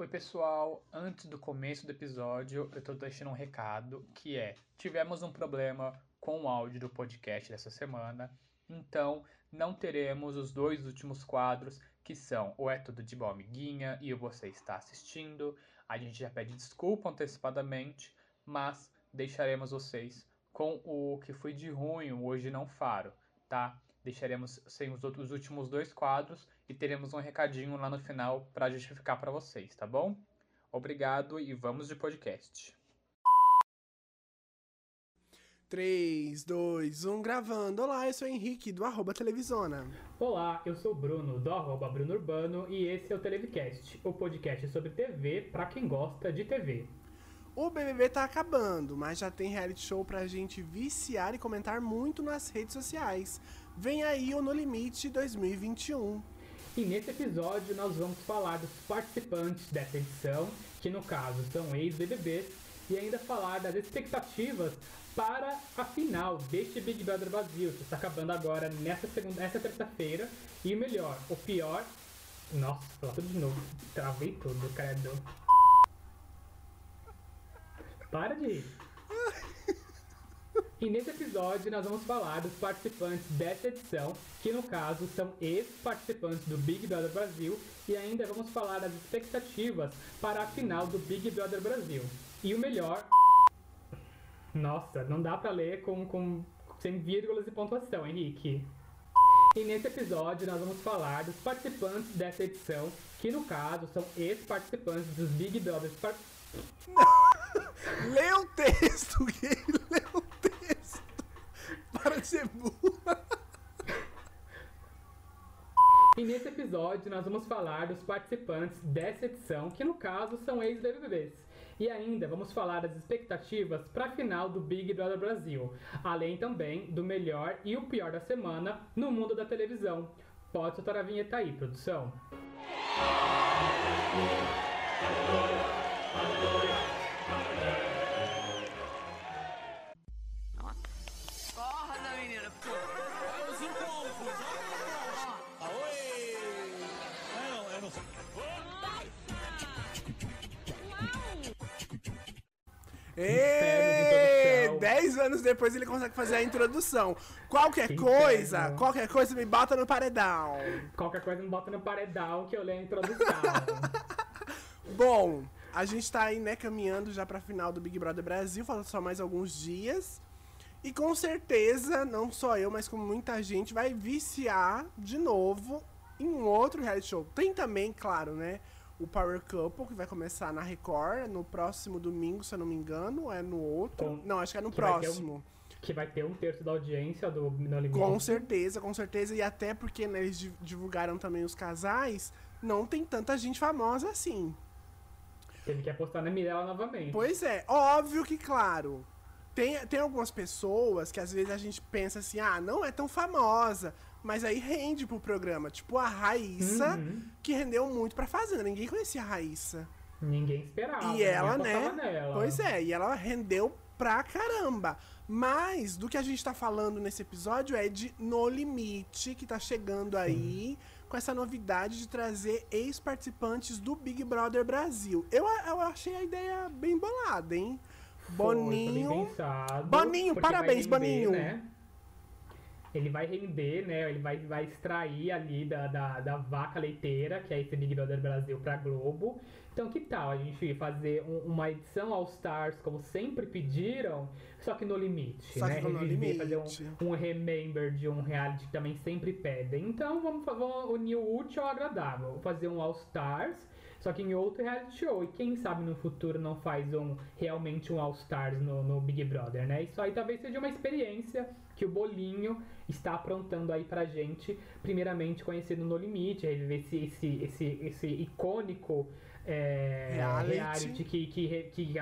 Oi, pessoal. Antes do começo do episódio, eu tô deixando um recado que é: tivemos um problema com o áudio do podcast dessa semana, então não teremos os dois últimos quadros, que são o É Tudo de Boa Amiguinha e o Você Está Assistindo. A gente já pede desculpa antecipadamente, mas deixaremos vocês com o que foi de ruim, Hoje Não Faro, tá? Deixaremos sem os outros últimos dois quadros e teremos um recadinho lá no final para justificar para vocês, tá bom? Obrigado e vamos de podcast. 3, 2, 1, gravando. Olá, eu sou o Henrique, do arroba Televisona. Olá, eu sou o Bruno, do arroba Bruno Urbano, e esse é o Televicast, o podcast sobre TV para quem gosta de TV. O BBB tá acabando, mas já tem reality show pra gente viciar e comentar muito nas redes sociais. Vem aí o No Limite 2021. E nesse episódio nós vamos falar dos participantes dessa edição, que no caso são ex-BBBs, e ainda falar das expectativas para a final deste Big Brother Brasil, que está acabando agora nessa segunda, nessa terça-feira. E o melhor, o pior. Nossa, falar tudo de novo. Travei tudo, credo. Para de rir. E nesse episódio nós vamos falar dos participantes dessa edição, que no caso são ex-participantes do Big Brother Brasil, e ainda vamos falar das expectativas para a final do Big Brother Brasil. E o melhor. Nossa, não dá pra ler com, com sem vírgulas e pontuação, Henrique. E nesse episódio nós vamos falar dos participantes dessa edição, que no caso são ex-participantes dos Big Brothers. Par... Lê o texto, texto. Para de ser burra. E nesse episódio nós vamos falar dos participantes dessa edição, que no caso são ex-BBBs. E ainda vamos falar das expectativas para a final do Big Brother Brasil, além também do melhor e o pior da semana no mundo da televisão. Pode soltar a vinheta aí, produção. Menina. Pô. Os encontros, ó. Aoi! É, não, é não. Introdução. 10 anos depois ele consegue fazer a introdução. Qualquer Que coisa, inferno. qualquer coisa me bota no paredão. Qualquer coisa me bota no paredão que eu leio a introdução. Bom, a gente tá aí, né, caminhando já pra final do Big Brother Brasil, falta só mais alguns dias. E com certeza, não só eu, mas como muita gente, vai viciar de novo em um outro reality show. Tem também, claro, né, o Power Couple, que vai começar na Record no próximo domingo, se eu não me engano, é no outro. Com- não, acho que é no que vai ter um- próximo. que vai ter um terço da audiência do No Limite. Com certeza, com certeza. E até porque né, eles di- divulgaram também os casais, não tem tanta gente famosa assim. Ele quer postar na Mirella novamente. Pois é, óbvio que, claro, tem, tem algumas pessoas que às vezes a gente pensa assim, ah, não é tão famosa, mas aí rende pro programa. Tipo a Raíssa, Uhum. que rendeu muito pra Fazenda. Ninguém conhecia a Raíssa. Ninguém esperava. e ninguém ela, né? Nela. Pois é, e ela rendeu pra caramba. Mas do que a gente tá falando nesse episódio é de No Limite, que tá chegando aí com essa novidade de trazer ex-participantes do Big Brother Brasil. Eu, eu achei a ideia bem bolada, hein? Boninho. pensado, Boninho, parabéns, render, Boninho. Né? Ele vai render, né? Ele vai, vai extrair ali da, da, da vaca leiteira, que é esse Big Brother Brasil pra Globo. Então que tal a gente fazer um- uma edição All Stars, como sempre pediram, só que no limite, Só né? que no Reviver, fazer limite. um, um remember de um reality que também sempre pedem. Então vamos, vamos unir o útil ao agradável. Fazer um All Stars, só que em outro reality show. E quem sabe no futuro não faz um realmente um All Stars no, no Big Brother, né? Isso aí talvez seja uma experiência que o Bolinho está aprontando aí pra gente. Primeiramente conhecendo No Limite, reviver esse, esse, esse, esse icônico é, Reality. reality que, que, que,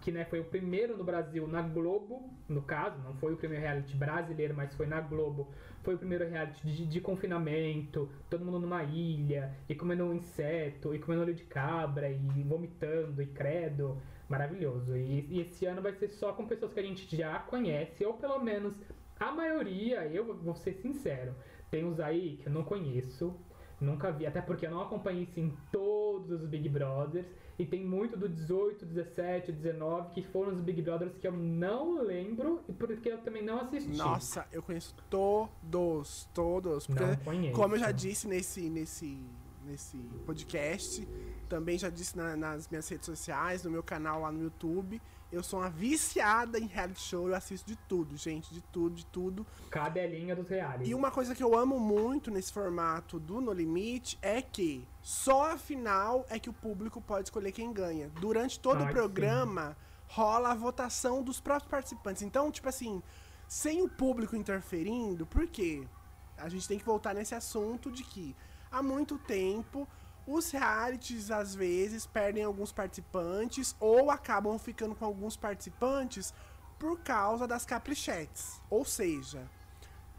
que, né, foi o primeiro no Brasil na Globo, no caso, não foi o primeiro reality brasileiro, mas foi na Globo. Foi o primeiro reality de, de confinamento, todo mundo numa ilha, e comendo um inseto, e comendo olho de cabra, e vomitando, e credo. Maravilhoso. E, e esse ano vai ser só com pessoas que a gente já conhece, ou pelo menos a maioria, eu vou ser sincero, tem uns aí que eu não conheço, Nunca vi, até porque eu não acompanhei sim todos os Big Brothers. E tem muito do 18, 17, 19 que foram os Big Brothers que eu não lembro e porque eu também não assisti. Nossa, eu conheço todos, todos. Porque, Não conheço. como eu já disse nesse, nesse, nesse podcast, também já disse na- nas minhas redes sociais, no meu canal lá no YouTube, eu sou uma viciada em reality show, eu assisto de tudo, gente, de tudo, de tudo. Cadelinha dos reais. E uma coisa que eu amo muito nesse formato do No Limite é que só a final é que o público pode escolher quem ganha. Durante todo Ai, o programa rola a votação dos próprios participantes. Então, tipo assim, sem o público interferindo, por quê? A gente tem que voltar nesse assunto de que há muito tempo os realities às vezes perdem alguns participantes ou acabam ficando com alguns participantes por causa das caprichetes. Ou seja,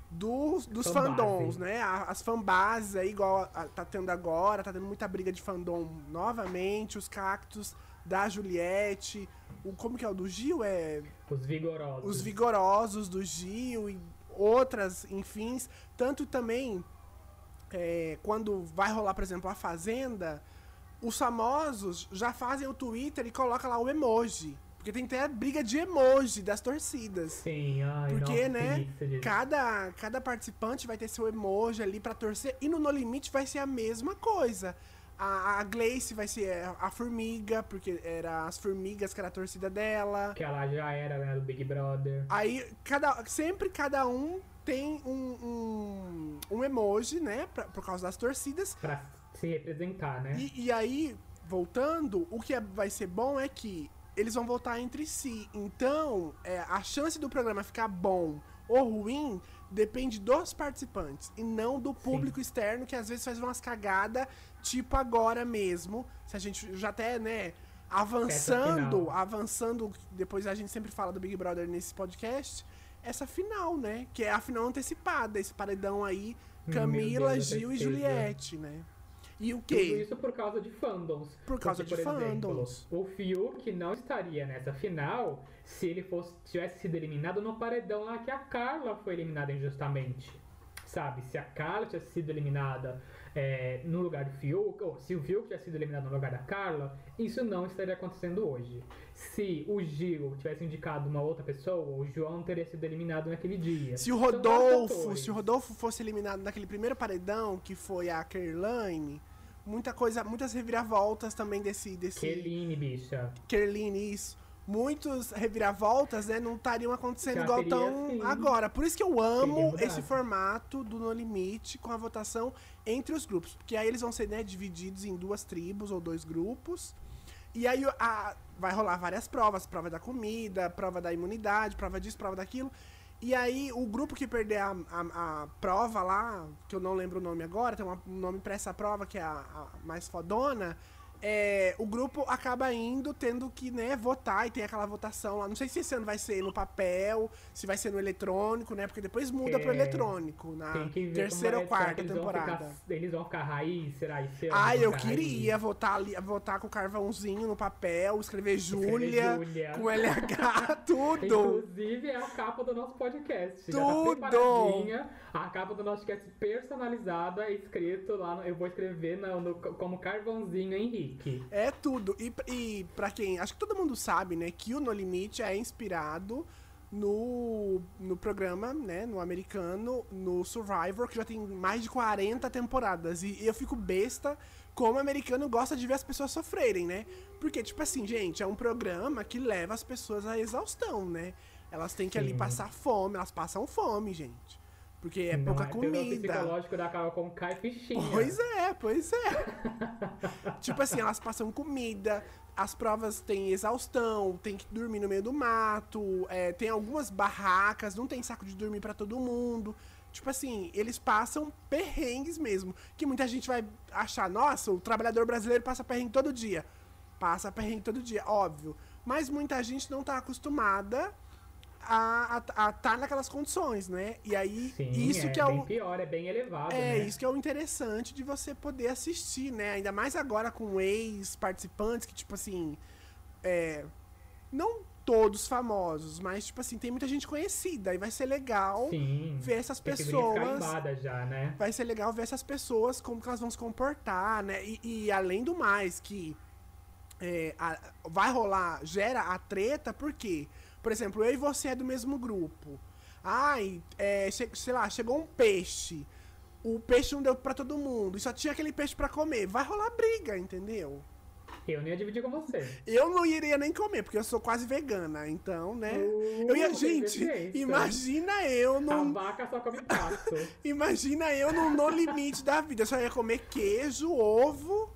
dos, dos fandoms, né? As fanbases aí, igual a- tá tendo agora, tá tendo muita briga de fandom novamente, os cactos da Juliette, o como que é o do Gil? É Os vigorosos. os vigorosos do Gil e outras, enfim. Tanto também é, quando vai rolar, por exemplo, a Fazenda, os famosos já fazem o Twitter e colocam lá o emoji. Porque tem até briga de emoji das torcidas. Sim, ai, Porque, nossa, né, cada, cada participante vai ter seu emoji ali pra torcer. E no No Limite vai ser a mesma coisa. A, a Gleice vai ser a formiga, porque era as formigas que era a torcida dela. Que ela já era, né, do Big Brother. Aí, cada, sempre cada um tem um, um, um emoji, né? Pra, por causa das torcidas. Pra se representar, né? E, e aí, voltando, o que é- vai ser bom é que eles vão votar entre si. Então, é, a chance do programa ficar bom ou ruim depende dos participantes e não do público externo que às vezes faz umas cagadas, tipo agora mesmo. Se a gente já até, né, avançando, avançando, depois a gente sempre fala do Big Brother nesse podcast, essa final, né, que é a final antecipada, esse paredão aí, Meu Camila, Deus, eu Gil e. Juliette, né? E o Tudo quê? isso por causa de fandoms. Por causa Porque, de por exemplo, fandoms. o Fiuk não estaria nessa final se ele fosse, tivesse sido eliminado no paredão lá que a Carla foi eliminada injustamente. Sabe? Se a Carla tivesse sido eliminada é, no lugar do Fiuk, ou se o Fiuk tivesse sido eliminado no lugar da Carla, isso não estaria acontecendo hoje. Se o Gil tivesse indicado uma outra pessoa, o João teria sido eliminado naquele dia. Se o vários Rodolfo, se o Rodolfo fosse eliminado naquele primeiro paredão, que foi a Kerline, muita coisa, muitas reviravoltas também desse desse Keline, bicha. Kerline isso. Muitos reviravoltas, né, não estariam acontecendo Já igual tão agora. Por isso que eu amo esse formato do No Limite com a votação entre os grupos, porque aí eles vão ser, né, divididos em duas tribos ou dois grupos. E aí a- vai rolar várias provas, prova da comida, prova da imunidade, prova disso, prova daquilo. E aí o grupo que perder a, a- a prova lá, que eu não lembro o nome agora, tem uma- um nome pra essa prova que é a, a mais fodona, é, o grupo acaba indo tendo que, né, votar e tem aquela votação lá. Não sei se esse ano vai ser no papel, se vai ser no eletrônico, né? Porque depois muda pro É, eletrônico na terceira ou quarta eles vão temporada. ficar- eles vão ficar raiz, será? Ano Ah, vão eu queria raiz? votar ali, votar com carvãozinho no papel, escrever Júlia, com LH, tudo. Inclusive é a capa do nosso podcast. Já Tudo! tá. A capa do nosso podcast personalizada, escrito lá, no- eu vou escrever no- no- como carvãozinho Henrique. É tudo. E, e pra quem. Acho que todo mundo sabe, né? Que o No Limite é inspirado no, no programa, né? No americano, no Survivor, que já tem mais de 40 temporadas. E, eu fico besta como o americano gosta de ver as pessoas sofrerem, né? Porque, tipo assim, gente, é um programa que leva as pessoas à exaustão, né? Elas têm que ali Sim. passar fome, elas passam fome, gente. Porque é Não pouca é comida. psicológico da Carol com Kai Fichinha. Pois é, pois é. tipo assim, elas passam comida, as provas têm exaustão, tem que dormir no meio do mato, é, tem algumas barracas, não tem saco de dormir pra todo mundo. Tipo assim, eles passam perrengues mesmo. Que muita gente vai achar, nossa, o trabalhador brasileiro passa perrengue todo dia. Passa perrengue todo dia, óbvio. Mas muita gente não tá acostumada a estar naquelas condições, né? E aí, Sim, isso é que é bem o. pior, é bem elevado, É, né? isso que é o interessante de você poder assistir, né? Ainda mais agora com ex-participantes que, tipo assim. É, não todos famosos, mas, tipo assim, tem muita gente conhecida. E vai ser legal Sim. ver essas pessoas. já, né? Vai ser legal ver essas pessoas, como que elas vão se comportar, né? E, e além do mais, que é, a- vai rolar, gera a treta, por quê? Por exemplo, eu e você é do mesmo grupo. Ai, é, sei lá, chegou um peixe. O peixe não deu pra todo mundo. E só tinha aquele peixe pra comer. Vai rolar briga, entendeu? Eu não ia dividir com você. Eu não iria nem comer, porque eu sou quase vegana. Então, né? Uh, eu ia, gente, imagina eu A num. vaca só come pasto. Imagina eu no, no limite da vida. Eu só ia comer queijo, ovo.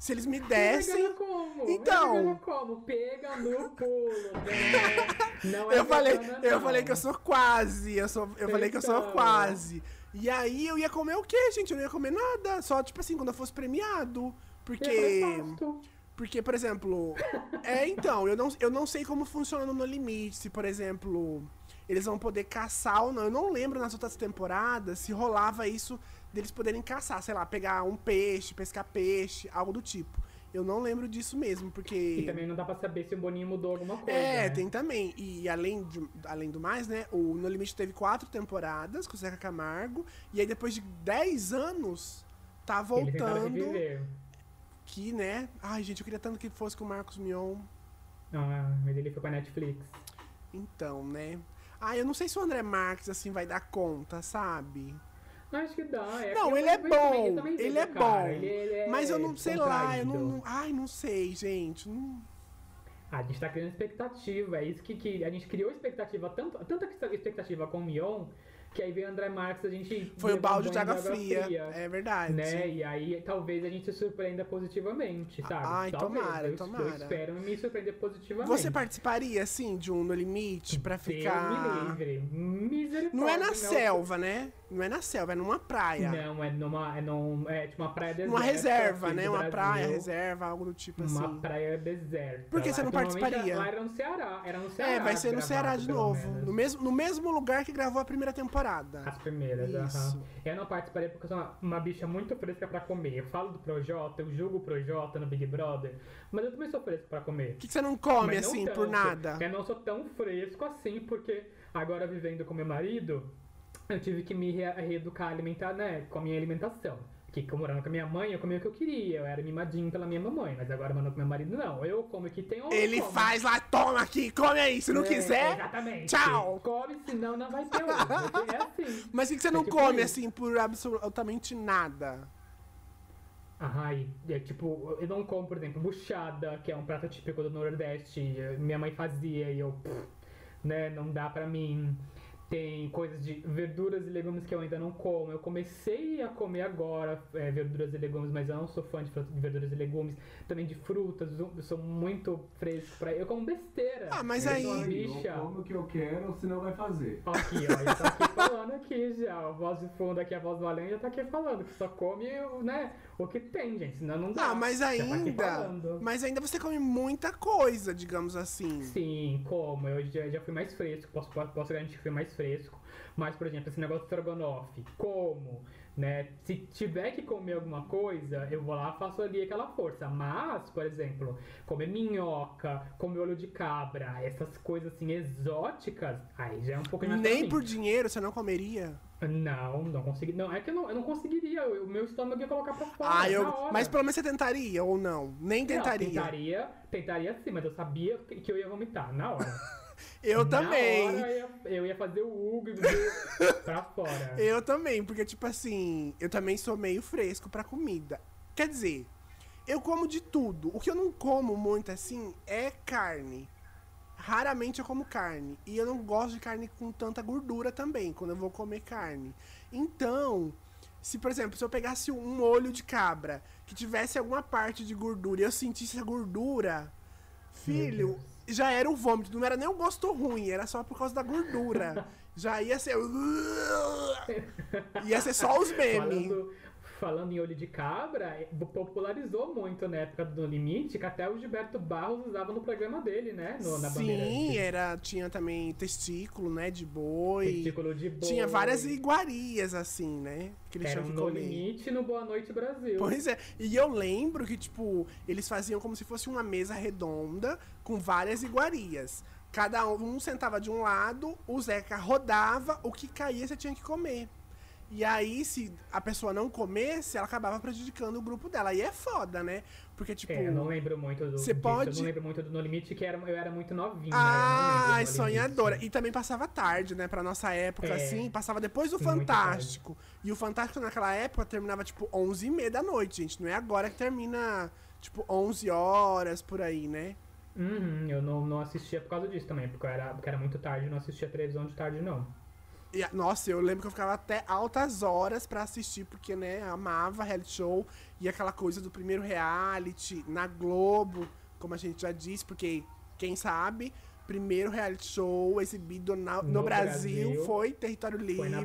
Se eles me dessem. Como? Então. Como? Pega no pulo, né? Não é Eu falei, vegana, eu não. falei que eu sou quase. Eu, sou, eu falei que eu sou Então. quase. E aí eu ia comer o quê, gente? Eu não ia comer nada. Só, tipo assim, quando eu fosse premiado. Porque. pasto. Porque, por exemplo. É, então, eu não, eu não sei como funciona no No Limite. Se, por exemplo, eles vão poder caçar ou não. Eu não lembro nas outras temporadas se rolava isso deles poderem caçar, sei lá, pegar um peixe, pescar peixe, algo do tipo. Eu não lembro disso mesmo, porque. E também não dá pra saber se o Boninho mudou alguma coisa. É, né? tem também. E além, de, além do mais, né? O No Limite teve quatro temporadas com o Zeca Camargo. E aí depois de 10 anos, tá voltando. Que, né? Ai, gente, eu queria tanto que fosse com o Marcos Mion. Ah, mas ele foi com a Netflix. Então, né? Ah, eu não sei se o André Marques, assim, vai dar conta, sabe? Acho que dá. É Não, ele é eu também- eu bom. Ele vejo é bom. ele- ele é Mas eu não sei lá, eu não, não- Ai, não sei, gente. Não- Ah, a gente tá criando expectativa, é isso que, que a gente criou expectativa, tanto, tanta expectativa com o Mion, que aí veio o André Marques, a gente... Foi o balde de banho água fria. É verdade. Né? E aí talvez a gente se surpreenda positivamente, sabe? Ai, talvez. tomara, eu, tomara. Eu espero me surpreender positivamente. Você participaria, assim, de um No Limite pra Deus me ficar. livre. Misericórdia. Não é na não. selva, né? Não é na selva, é numa praia. Não, é numa. É, num, é tipo uma praia deserta. Uma reserva, né? Uma Brasil. praia, reserva, algo do tipo Uma assim. praia deserta. Por que Lá- você não normalmente participaria? Lá era no Ceará. Era no Ceará. É, vai ser no Ceará de novo. menos. No mesmo, no mesmo lugar que gravou a primeira temporada. As primeiras, Isso. aham. Eu não participaria porque eu sou uma, uma bicha muito fresca pra comer. Eu falo do Projota, eu julgo o Projota no Big Brother, mas eu também sou fresco pra comer. O que, que você não come, Mas não assim, tanto. por nada? Eu não sou tão fresco assim, porque agora vivendo com meu marido, eu tive que me re- reeducar alimentar, né, com a minha alimentação. Porque morando com a minha mãe, eu comia o que eu queria. Eu era mimadinho pela minha mamãe. Mas agora morando com meu marido, não. Eu como o que tem ou Ele como. faz lá, toma aqui, come aí. Se não É, quiser. Exatamente. tchau. Come, senão não vai ter. Porque É assim. Mas o que, que você É não tipo come, isso. assim, por absolutamente nada? Ai, é tipo, eu não como, por exemplo, buchada, que é um prato típico do Nordeste. Minha mãe fazia e eu, pff, né, não dá pra mim. Tem coisas de verduras e legumes que eu ainda não como. Eu comecei a comer agora é, verduras e legumes, mas eu não sou fã de, verduras e legumes. Também de frutas, eu sou muito fresco pra. Eu como besteira. Ah, mas eu aí- Sou uma bicha. Eu como o que eu quero, senão vai fazer. Aqui, ó, eu tô aqui falando aqui já. A voz de fundo aqui, a voz do Além já tá aqui falando. Que só come, né, o que tem, gente. Senão não dá. Ah, mas tá ainda. Mas ainda você come muita coisa, digamos assim. Sim, como? Eu já, já fui mais fresco, posso, posso posso garantir que fui mais fresco. Mas, por exemplo, esse negócio de estrogonofe, como? Né? Se tiver que comer alguma coisa, eu vou lá e faço ali aquela força. Mas, por exemplo, comer minhoca, comer olho de cabra, essas coisas assim exóticas, aí já é um pouco mais Nem por dinheiro você não comeria. Não, não consegui. Não, é que eu não, eu não conseguiria. O meu estômago ia colocar pra fora. Ah, eu. Mas pelo menos você tentaria ou não? Nem Não, tentaria. tentaria, tentaria sim, mas eu sabia que que eu ia vomitar na hora. Eu Na também. hora eu ia, eu ia fazer o Hugo pra fora. Eu também, porque, tipo assim, eu também sou meio fresco pra comida. Quer dizer, eu como de tudo. O que eu não como muito, assim, é carne. Raramente eu como carne. E eu não gosto de carne com tanta gordura também, quando eu vou comer carne. Então, se, por exemplo, se eu pegasse um olho de cabra que tivesse alguma parte de gordura e eu sentisse a gordura, filho, já era o vômito. Não era nem o gosto ruim, era só por causa da gordura. Já ia ser. Ia ser só os memes. Falando, falando em olho de cabra, é, popularizou muito na época do Limite, que até o Gilberto Barros usava no programa dele, né? No, na Sim, era, tinha também testículo, né, de boi. Testículo de boi. Tinha várias iguarias, assim, né? Que eles Era tinham que No comer. Limite no Boa Noite Brasil. Pois é. E eu lembro que, tipo, eles faziam como se fosse uma mesa redonda com várias iguarias. Cada um, um sentava de um lado, o Zeca rodava, o que caía você tinha que comer. E aí, se a pessoa não comesse, ela acabava prejudicando o grupo dela. E é foda, né? Porque, tipo. É, eu não lembro muito do. Você pode- Eu não lembro muito do No Limite, que era, eu era muito novinha. né? No sonhadora. Limite. E também passava tarde, né? Pra nossa época, É. assim. Passava depois do Fantástico. E o Fantástico naquela época terminava, tipo, 11h30 da noite, gente. Não é agora que termina, tipo, 11 horas, por aí, né? Uhum, eu não, não assistia por causa disso também, porque, eu era, porque era muito tarde, eu não assistia televisão de tarde, não. E, nossa, eu lembro que eu ficava até altas horas pra assistir, porque, né, amava reality show. E aquela coisa do primeiro reality na Globo, como a gente já disse, porque, quem sabe, primeiro reality show exibido na- no, No Brasil, Brasil, foi Território Livre, Foi na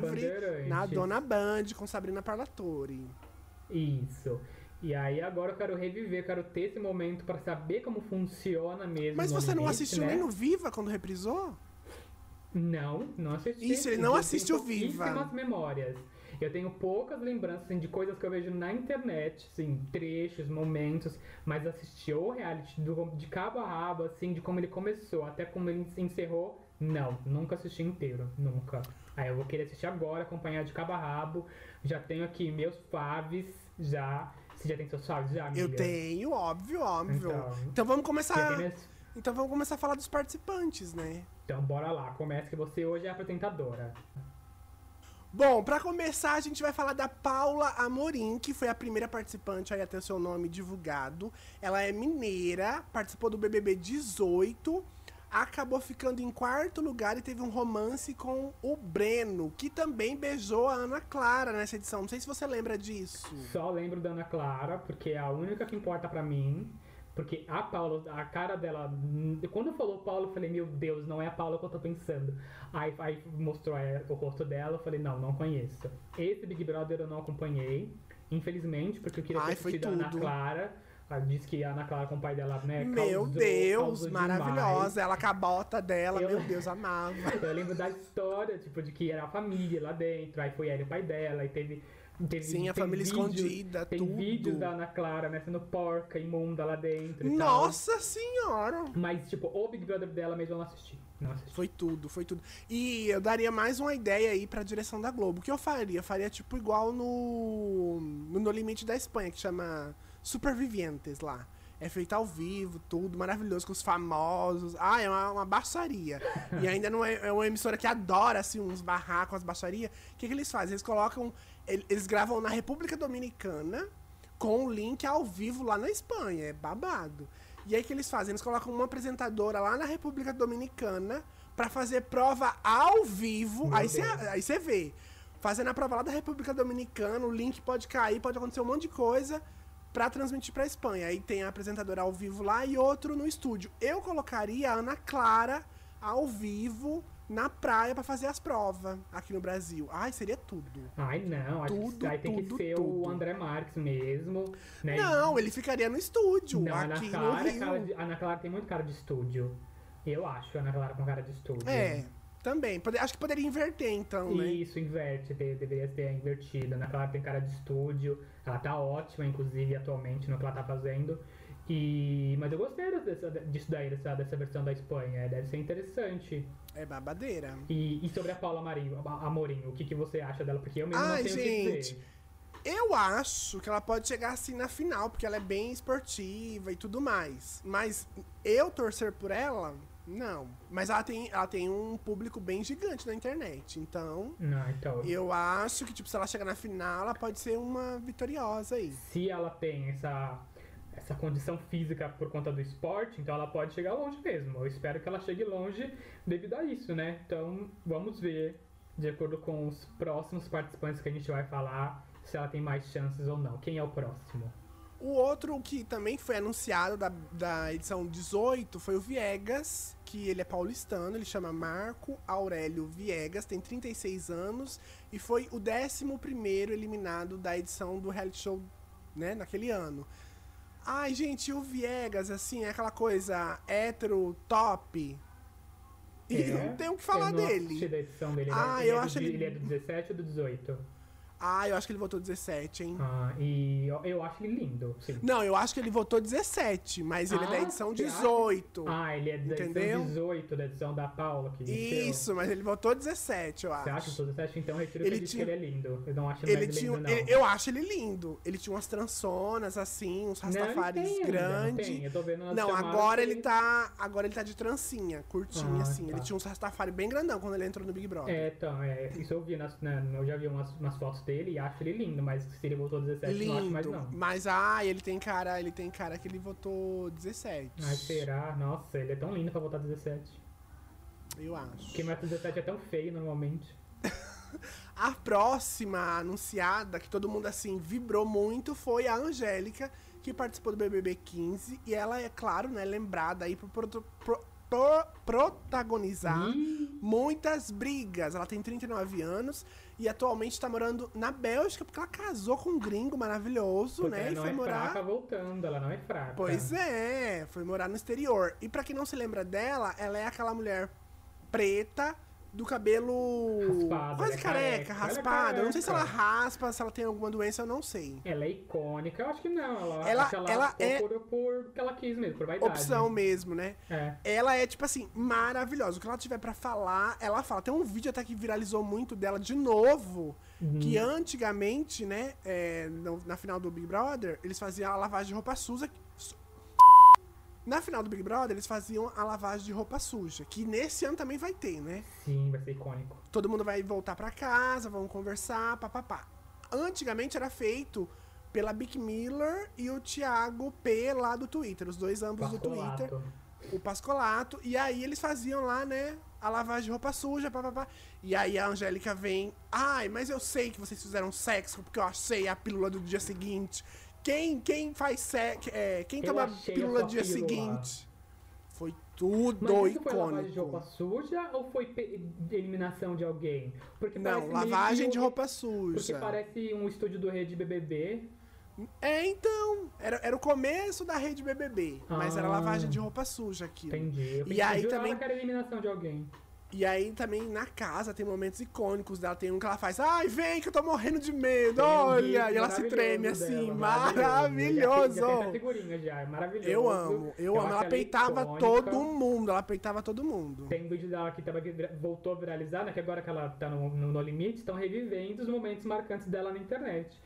na Dona Band, com Sabrina Parlatore. Isso. E aí agora eu quero reviver, quero ter esse momento pra saber como funciona mesmo. Mas você não assistiu né? nem no Viva quando reprisou? Não, não assisti. Isso, ele não o Viva. pouquíssimas memórias. Eu tenho poucas lembranças assim, de coisas que eu vejo na internet, assim, trechos, momentos, mas assistir o reality do- de cabo a rabo, assim, de como ele começou até como ele se encerrou, não, nunca assisti inteiro, nunca. Aí eu vou querer assistir agora, acompanhar de cabo a rabo. Já tenho aqui meus faves, já. Você já tem seus faves já, amiga? Eu tenho, óbvio, óbvio. Então, Então vamos começar. Então vamos começar a falar dos participantes, né? Então bora lá, começa que você hoje é a apresentadora. Bom, pra começar, a gente vai falar da Paula Amorim, que foi a primeira participante aí a ter seu nome divulgado. Ela é mineira, participou do BBB 18, acabou ficando em quarto lugar e teve um romance com o Breno, que também beijou a Ana Clara nessa edição. Não sei se você lembra disso. Só lembro da Ana Clara, porque é a única que importa pra mim. Porque a Paula, a cara dela. Quando falou Paula, eu falei, meu Deus, não é a Paula que eu tô pensando. Aí, aí mostrou é, o rosto dela, eu falei, não, não conheço. Esse Big Brother eu não acompanhei, infelizmente, porque eu queria ter Ai, assistido a Ana. Clara. Ela disse que a Ana Clara com o pai dela, né? Meu causou- Deus, causou maravilhosa. Ela com a bota dela, Eu- meu Deus, amava. Eu lembro da história, tipo, de que era a família lá dentro, aí foi ela e o pai dela, e teve. Teve Sim, a tem família vídeo- escondida, Tem tudo. vídeos da Ana Clara, né, sendo porca, imunda lá dentro e tal. Nossa senhora! Mas, tipo, o Big Brother dela mesmo eu não assisti. Não assisti. Foi tudo, foi tudo. E eu daria mais uma ideia aí pra direção da Globo. O que eu faria? Eu faria tipo igual no No Limite da Espanha, que chama Supervivientes lá. É feito ao vivo, tudo maravilhoso, com os famosos. Ah, é uma, uma baixaria. e ainda não é, é uma emissora que adora, assim, uns barracos, as baixarias. O que, que eles fazem? Eles colocam. ele- Eles gravam na República Dominicana com o link ao vivo lá na Espanha. É babado. E aí o que eles fazem? Eles colocam uma apresentadora lá na República Dominicana pra fazer prova ao vivo. Meu Aí você aí você vê. Fazendo a prova lá da República Dominicana, o link pode cair, pode acontecer um monte de coisa pra transmitir pra Espanha. Aí tem a apresentadora ao vivo lá e outro no estúdio. Eu colocaria a Ana Clara ao vivo na praia pra fazer as provas aqui no Brasil. Ai, seria tudo. Ai, não, acho Tudo, que aí tem tudo, que ser tudo. o André Marques mesmo. Né? Não, ele ficaria no estúdio, Não, a Ana aqui no Clara, é Rio. cara de, a Ana Clara tem muito cara de estúdio. Eu acho a Ana Clara com cara de estúdio. É, também. Pode- acho que poderia inverter, então, né? Isso, inverte, de- deveria ser invertida. Ana Clara tem cara de estúdio, ela tá ótima, inclusive, atualmente, no que ela tá fazendo. E... Mas eu gostei dessa, disso daí, dessa, dessa versão da Espanha, deve ser interessante. É babadeira. E, e sobre a Paula Marinho, a- Amorim, o que, que você acha dela? Porque eu mesmo Ai, não tenho o que gente, dizer. Eu acho que ela pode chegar assim na final, porque ela é bem esportiva e tudo mais. Mas eu torcer por ela, não. Mas ela tem, ela tem um público bem gigante na internet. Então, Não, então, eu acho que, tipo, se ela chegar na final, ela pode ser uma vitoriosa aí. se ela tem essa, essa condição física por conta do esporte, então ela pode chegar longe mesmo. Eu espero que ela chegue longe devido a isso, né? Então vamos ver, de acordo com os próximos participantes que a gente vai falar, se ela tem mais chances ou não. Quem é o próximo? O outro que também foi anunciado da, da edição 18 foi o Viegas, que ele é paulistano, ele chama Marco Aurélio Viegas, tem 36 anos e foi o 11º eliminado da edição do reality show, né, naquele ano. Ai, gente, o Viegas, assim, é aquela coisa hétero, top. E É, não tem o que falar dele. dele. Ah, ele eu é acho do, ele- ele é do 17 ou do 18? Ah, eu acho que ele votou 17, hein? Ah, e eu, eu acho ele lindo, sim. Não, eu acho que ele votou 17, mas ele é da Ah, edição você acha? 18. Ah, ele é da Entendeu? edição 18, da edição da Paula que. Isso, mas ele votou 17, eu Você acha acho. que todo 17? Então eu retiro que Ele eu disse tinha- que ele é lindo. Eu não acho Ele mais tinha, lindo, não. ele- eu acho ele lindo. Ele tinha umas trançonas assim, uns ele rastafares ainda, não grandes. tem? Eu tô vendo Não, agora que ele tá. Agora ele tá de trancinha, curtinha, Ah, assim. tá. Ele tinha uns rastafari bem grandão quando ele entrou no Big Brother. É, então, é, isso eu vi, nas, na- eu já vi umas, umas fotos dele e acho ele lindo, mas se ele voltou 17, não acho mais Lindo. não. Mas ah, ele tem cara, ele tem cara que ele votou 17. Ai, será? Nossa, ele é tão lindo pra votar 17. Eu acho. Quem mete 17 é tão feio normalmente. A próxima anunciada, que todo mundo assim vibrou muito, foi a Angélica, que participou do BBB 15. E ela é, claro, né, lembrada aí por protagonizar muitas brigas. Ela tem 39 anos e atualmente tá morando na Bélgica, porque ela casou com um gringo maravilhoso, porque né? ela E não foi é morar. fraca voltando, ela não é fraca. Pois é, foi morar no exterior. E pra quem não se lembra dela, ela é aquela mulher preta, do cabelo Raspado, quase ela é careca, careca, é raspado. Eu não sei se ela careca. raspa, se ela tem alguma doença, eu não sei. Ela é icônica, eu acho que não. Ela, Ela- acho que ela, ela é- por, por que ela quis mesmo, por vaidade. Opção mesmo, né? É. Ela é, tipo assim, maravilhosa. O que ela tiver pra falar, ela fala. Tem um vídeo até que viralizou muito dela de novo. Uhum. Que antigamente, né, é, no- na final do Big Brother, eles faziam a lavagem de roupa suja. Na final do Big Brother, eles faziam a lavagem de roupa suja. Que nesse ano também vai ter, né? Sim, vai ser icônico. Todo mundo vai voltar pra casa, vão conversar, papapá. Antigamente era feito pela Bic Miller e o Thiago P lá do Twitter, os dois ambos do Twitter Pascolato. o Pascolato, e aí eles faziam lá, né, a lavagem de roupa suja, papapá. E aí a Angélica vem, ai, mas eu sei que vocês fizeram sexo, porque eu achei a pílula do dia seguinte. Quem, quem faz sexo, é, quem Eu toma pílula dia pílula. seguinte? Foi tudo Mas isso foi lavagem de roupa icônico. suja ou foi eliminação de alguém? Porque Não, lavagem de roupa Porque suja. parece um estúdio do Rede BBB. É, então, era, era o começo da rede BBB, mas era Ah. lavagem de roupa suja aqui. Entendi. Eu E aí também- que era eliminação de alguém. E aí também na casa tem momentos icônicos dela. Tem um que ela faz, ai, vem que eu tô morrendo de medo, Tem um olha! gif E ela se treme assim, dela, maravilhoso! Já é maravilhoso. Eu amo, eu, amo. acho Ela peitava icônica. todo mundo, ela peitava todo mundo. Tem um vídeo dela que tava, voltou a viralizar, né? Que agora que ela tá no, no, no limite, estão revivendo os momentos marcantes dela na internet.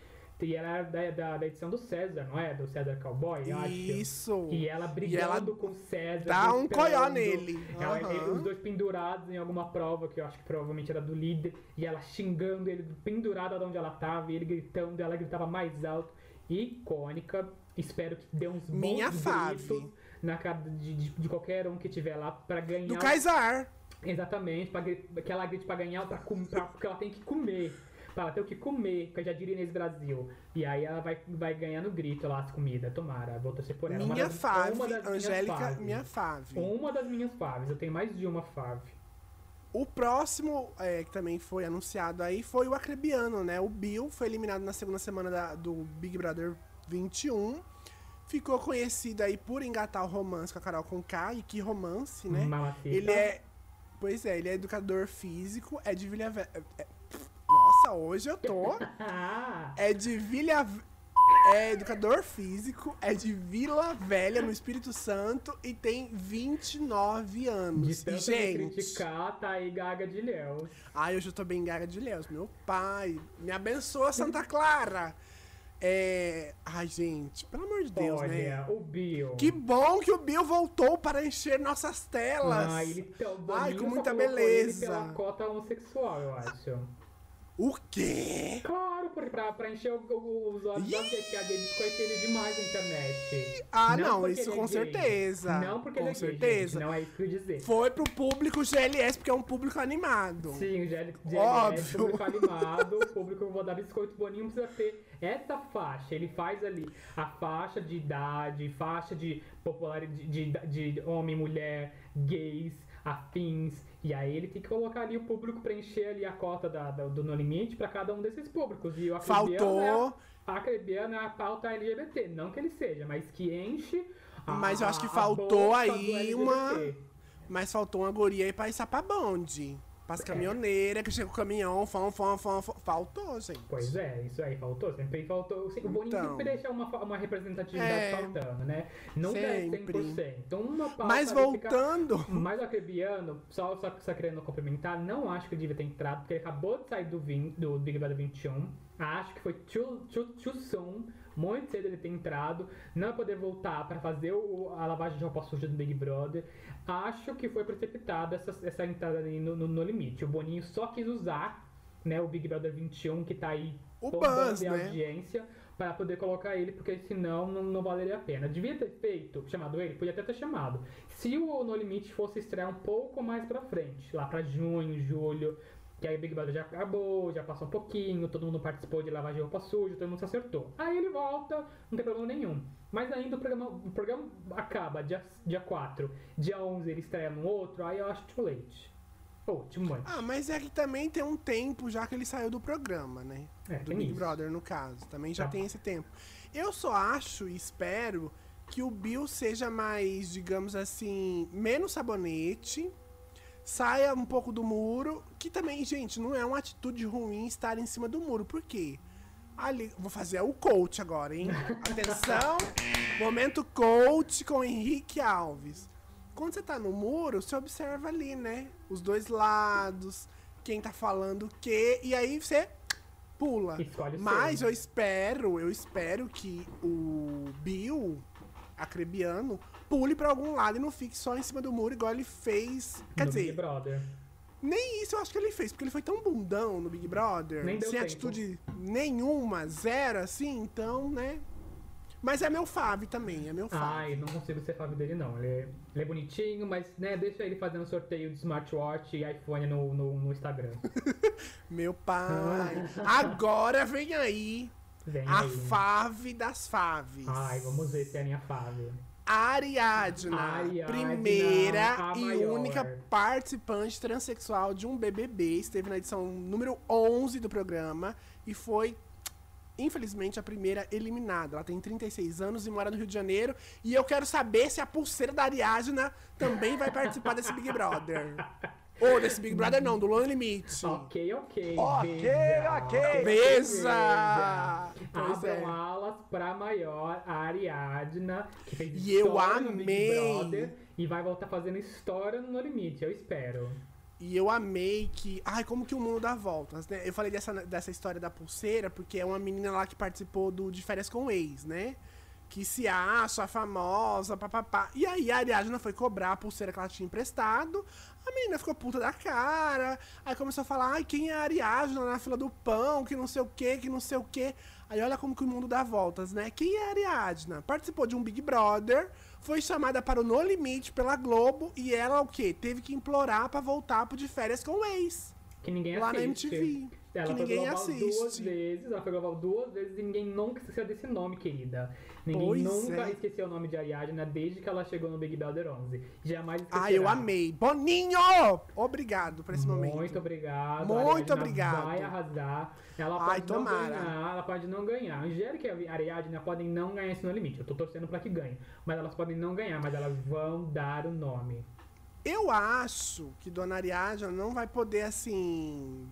E ela era da, da, da edição do César, não é? Do César Cowboy, eu acho. Isso! E ela brigando ela com o César. dá um coió nele. Ela- Aham. ele- os dois pendurados em alguma prova, que eu acho que provavelmente era do líder. E ela xingando ele, pendurada de onde ela tava. E ele gritando, ela gritava mais alto. Icônica. Espero que dê uns bons Minha fave. gritos na cara de, de, de qualquer um que tiver lá pra ganhar. Do Kaysar. Exatamente, pra, que ela grite pra ganhar, pra, pra, porque ela tem que comer. Pra ela ter o que comer, porque eu já diria nesse Brasil. E aí ela vai, vai ganhar no grito lá as comidas. Tomara, vou torcer por ela. Uma Minha das- fave, uma das minhas Angélica, minha fave. Uma das minhas faves, eu tenho mais de uma fave. O próximo, é, que também foi anunciado aí, foi o acrebiano, né? O Bill foi eliminado na segunda semana da- do Big Brother 21. Ficou conhecido aí por engatar o romance com a Carol Conká. E que romance, né? Mamacita. Ele é. Pois é, ele é educador físico, é de Vila Ve- é- Hoje eu tô. É de Vila. É educador físico, é de Vila Velha, no Espírito Santo, e tem 29 anos. de tanto gente. criticar, tá aí Gaga de Léo. Ai, hoje eu tô bem gaga de Léus. Meu pai, me abençoa, Santa Clara. É. Ai, gente, pelo amor de Deus, Olha, né? o Bill. Que bom que o Bill voltou para encher nossas telas. Ah, ele tão Ai, com muita beleza. Ele pela cota homossexual, eu acho. O quê? Claro, porque pra, pra encher os olhos das gays, que a gay biscoita ele demais na internet. Ah, Não não, isso ele com é gay. certeza. Não porque com ele é gay, certeza. gente, não é isso que eu dizer. Foi pro público GLS, porque é um público animado. Sim, o GL, GLS, Óbvio. público animado, o público eu vou dar biscoito boninho precisa ter essa faixa. Ele faz ali a faixa de idade, faixa de popularidade de, de, de homem, mulher, gays, afins. E aí ele tem que colocar ali o público preencher ali a cota da, da- do No Limite pra cada um desses públicos. E o Faltou. É a, a acrebiano é a pauta LGBT. Não que ele seja, mas que enche. a- Mas eu acho que a faltou aí uma-. Mas faltou uma guria aí pra ir pra bonde. Pras caminhoneiras que chega o caminhão, fão, fão, fão, fão. Faltou, gente. Pois é, isso aí faltou. Sempre faltou. O Boninho Então. sempre deixa uma, uma representatividade É. faltando, né? Nunca Sempre. é 100%. Então, uma pauta Mas voltando. Mas o Acrebiano, só, só, só querendo complementar, não acho que ele devia ter entrado, porque ele acabou de sair do, 20, do Big Brother 21. Acho que foi too, too, too soon, muito cedo ele ter entrado, não poder voltar para fazer o- a lavagem de roupa suja do Big Brother. Acho que foi precipitada essa, essa entrada ali no, no, no limite. O Boninho só quis usar né, o Big Brother 21, que tá aí O buzz, né? audiência, para poder colocar ele, porque senão não, não valeria a pena. Devia ter feito, chamado ele, podia até ter chamado. Se o No Limite fosse estrear um pouco mais pra frente, lá pra junho, julho, que aí o Big Brother já acabou, já passou um pouquinho, todo mundo participou de lavagem de roupa suja, todo mundo se acertou. Aí ele volta, não tem problema nenhum. Mas ainda o programa, o programa acaba dia, dia 4, dia 11 ele estreia no outro, aí eu acho too late. Ou, too much. Ah, mas é que também tem um tempo já que ele saiu do programa, né? É, do Big isso. Brother, no caso. Também já Tá. tem esse tempo. Eu só acho e espero que o Bill seja mais, digamos assim, menos sabonete, saia um pouco do muro, que também, gente, não é uma atitude ruim estar em cima do muro. Por quê? Ali, vou fazer o coach agora, hein? Atenção! Momento coach com Henrique Alves. Quando você tá no muro, você observa ali, né? Os dois lados, quem tá falando o quê, e aí você pula. Mas seu. eu espero, eu espero que o Bill, acrebiano, pule pra algum lado e não fique só em cima do muro igual ele fez. Quer no Big dizer, Brother. nem isso eu acho que ele fez, porque ele foi tão bundão no Big Brother, Nem sem tempo. atitude nenhuma, zero, assim, então, né? Mas é meu fave também, é meu fave. Ai, não consigo ser fã dele não. Ele é, ele é bonitinho, mas né, deixa ele fazendo sorteio de smartwatch e iPhone no, no, no Instagram. Meu pai. Agora vem aí Vem a aí. fave das faves. Ai, vamos ver se é a minha fave. Ariadna, Ariadna, primeira a e maior. única participante transexual de um BBB, esteve na edição número 11 do programa e foi, infelizmente, a primeira eliminada. Ela tem 36 anos e mora no Rio de Janeiro. E eu quero saber se a pulseira da Ariadna também vai participar desse Big Brother. Ou desse Big Brother não, do Lone Limite. Ok, ok. Ok, veja. ok. Pois Abram é. alas pra maior, a Ariadna, que fez E eu história no Big amei. Brother e vai voltar fazendo história no No Limite, eu espero. E eu amei que. Ai, como que o mundo dá voltas, né? Eu falei dessa, dessa história da pulseira, porque é uma menina lá que participou do De Férias com o Ex, né? Que se acha famosa, papapá. E aí a Ariadna foi cobrar a pulseira que ela tinha emprestado. A menina ficou puta da cara. Aí começou a falar, ai, quem é a Ariadna na fila do pão, que não sei o que, que não sei o que. Aí olha como que o mundo dá voltas, né? Quem é a Ariadna? Participou de um Big Brother, foi chamada para o No Limite pela Globo e ela o quê? Teve que implorar pra voltar pro De Férias com o ex. Que ninguém Lá na assiste. MTV, Ela que foi ninguém global duas assiste. vezes, ela foi global duas vezes e ninguém nunca esqueceu desse nome, querida. Ninguém Pois nunca é. esqueceu o nome de Ariadna desde que ela chegou no Big Brother 11. Jamais esquecerá. Ah, eu amei. Boninho! Obrigado por esse momento. Muito obrigado. Muito obrigado. Vai arrasar. Ela Ai, pode não tomara. ganhar, ela pode não ganhar. Angélica e a Ariadna podem não ganhar esse no limite. Eu tô torcendo pra que ganhe. Mas elas podem não ganhar, mas elas vão dar o nome. Eu acho que Dona Ariadna não vai poder, assim,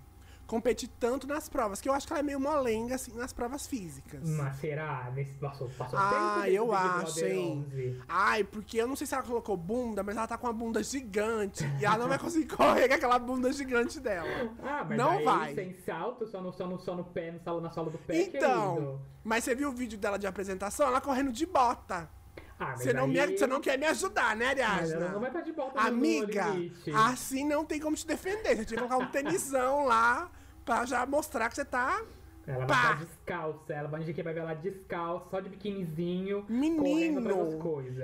competir tanto nas provas, que eu acho que ela é meio molenga, assim, nas provas físicas. Mas será? Nesse, passou, passou Ah, tempo eu acho, hein? 11. Ai, porque eu não sei se ela colocou bunda, mas ela tá com uma bunda gigante. e ela não vai conseguir correr com aquela bunda gigante dela. Ah, mas Não aí, vai. sem salto, só no, só no, só no pé, no solo, na sola do pé, Então, querido. mas você viu o vídeo dela de apresentação? Ela correndo de bota. Ah, Você não, me, aí- você não quer me ajudar, né, Ariadna? não vai estar de volta Amiga, assim não tem como te defender. Você tinha que colocar um tenisão lá pra já mostrar que você tá. Ela vai estar descalça, ela vai que vai ver ela descalça, só de biquinizinho, Menino!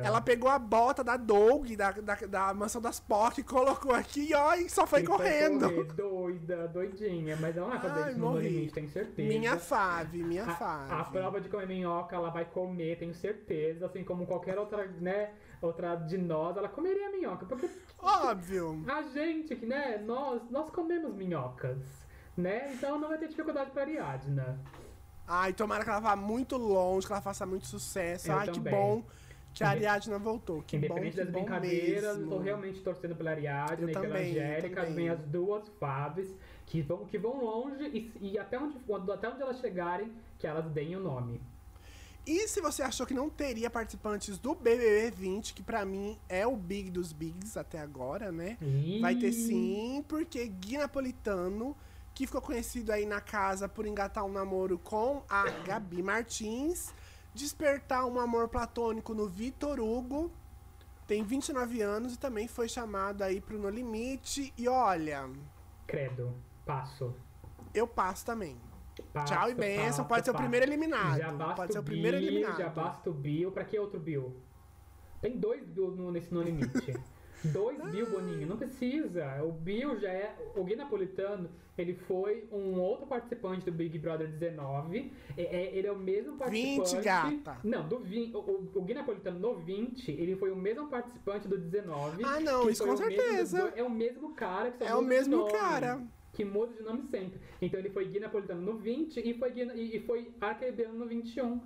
Ela pegou a bota da Doug, da, da, da mansão das POC, colocou aqui ó, e só foi E correndo. correr, doida, doidinha, mas ela não vai fazer Ai, isso no limite, tenho certeza. Minha fave, minha a, fave. a prova de comer minhoca, ela vai comer, tenho certeza, assim como qualquer outra, né, outra de nós, ela comeria minhoca, porque Óbvio. a gente, que, né, nós, nós comemos minhocas, né, então não vai ter dificuldade pra Ariadna. Ai, tomara que ela vá muito longe, que ela faça muito sucesso. Eu Ai, que também. bom Que a Ariadna voltou. Que bom, Independente que das bom brincadeiras, mesmo. eu tô realmente torcendo pela Ariadne Eu e pela também, eu Angélica. Vem as duas Fábios que vão, que vão longe e, e até, onde, até onde elas chegarem, que elas deem o nome. E se você achou que não teria participantes do BBB 20, que pra mim é o big dos bigs até agora, né? Vai ter Ih, sim, porque Gui Napolitano, que ficou conhecido aí na casa por engatar um namoro com a Gabi Martins, despertar um amor platônico no Vitor Hugo, tem 29 anos e também foi chamado aí pro No Limite. E olha, Credo. Passo. eu passo também. Passo, Tchau e benção, passo, pode ser o passo. primeiro eliminado. Já basta Pode ser o o primeiro eliminado. Já basta o Bill. Pra que outro Bill? Tem dois Bill no, nesse No Limite. dois Bill, Boninho. Não precisa. O Bill já é... O Gui Napolitano, ele foi um outro participante do Big Brother 19. É, é- ele é o mesmo participante... 20, gata. Não, do 20. O, o, o Gui Napolitano no 20, ele foi o mesmo participante do 19. Ah, não, isso com mesmo certeza. do- é o mesmo cara que só É o mesmo nome cara. que muda de nome sempre. Então ele foi Gui Napolitano no 20 e foi, Gui, e, e foi Arquebiano no 21.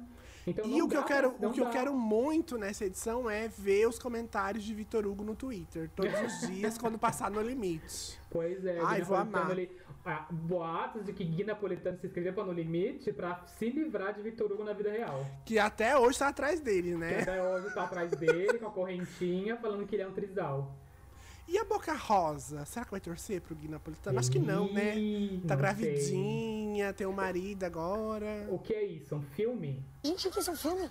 Então E o que, dá eu quero, pra- o que eu quero muito nessa edição é ver os comentários de Vitor Hugo no Twitter. Todos os dias, quando passar no limite. Pois é, Ai, vou amar. ele- ah, boatos de que Gui Napolitano se inscreveu para No Limite pra se livrar de Vitor Hugo na vida real. Que até hoje tá atrás dele, Que né? até hoje tá atrás dele com a correntinha falando que ele é um trisal. E a Boca Rosa? Será que vai torcer pro Gui Napolitano? Acho que não, né? Ih, Tá não gravidinha, tem um marido agora. sei. O que é isso? Um filme? Gente, que isso é um filme?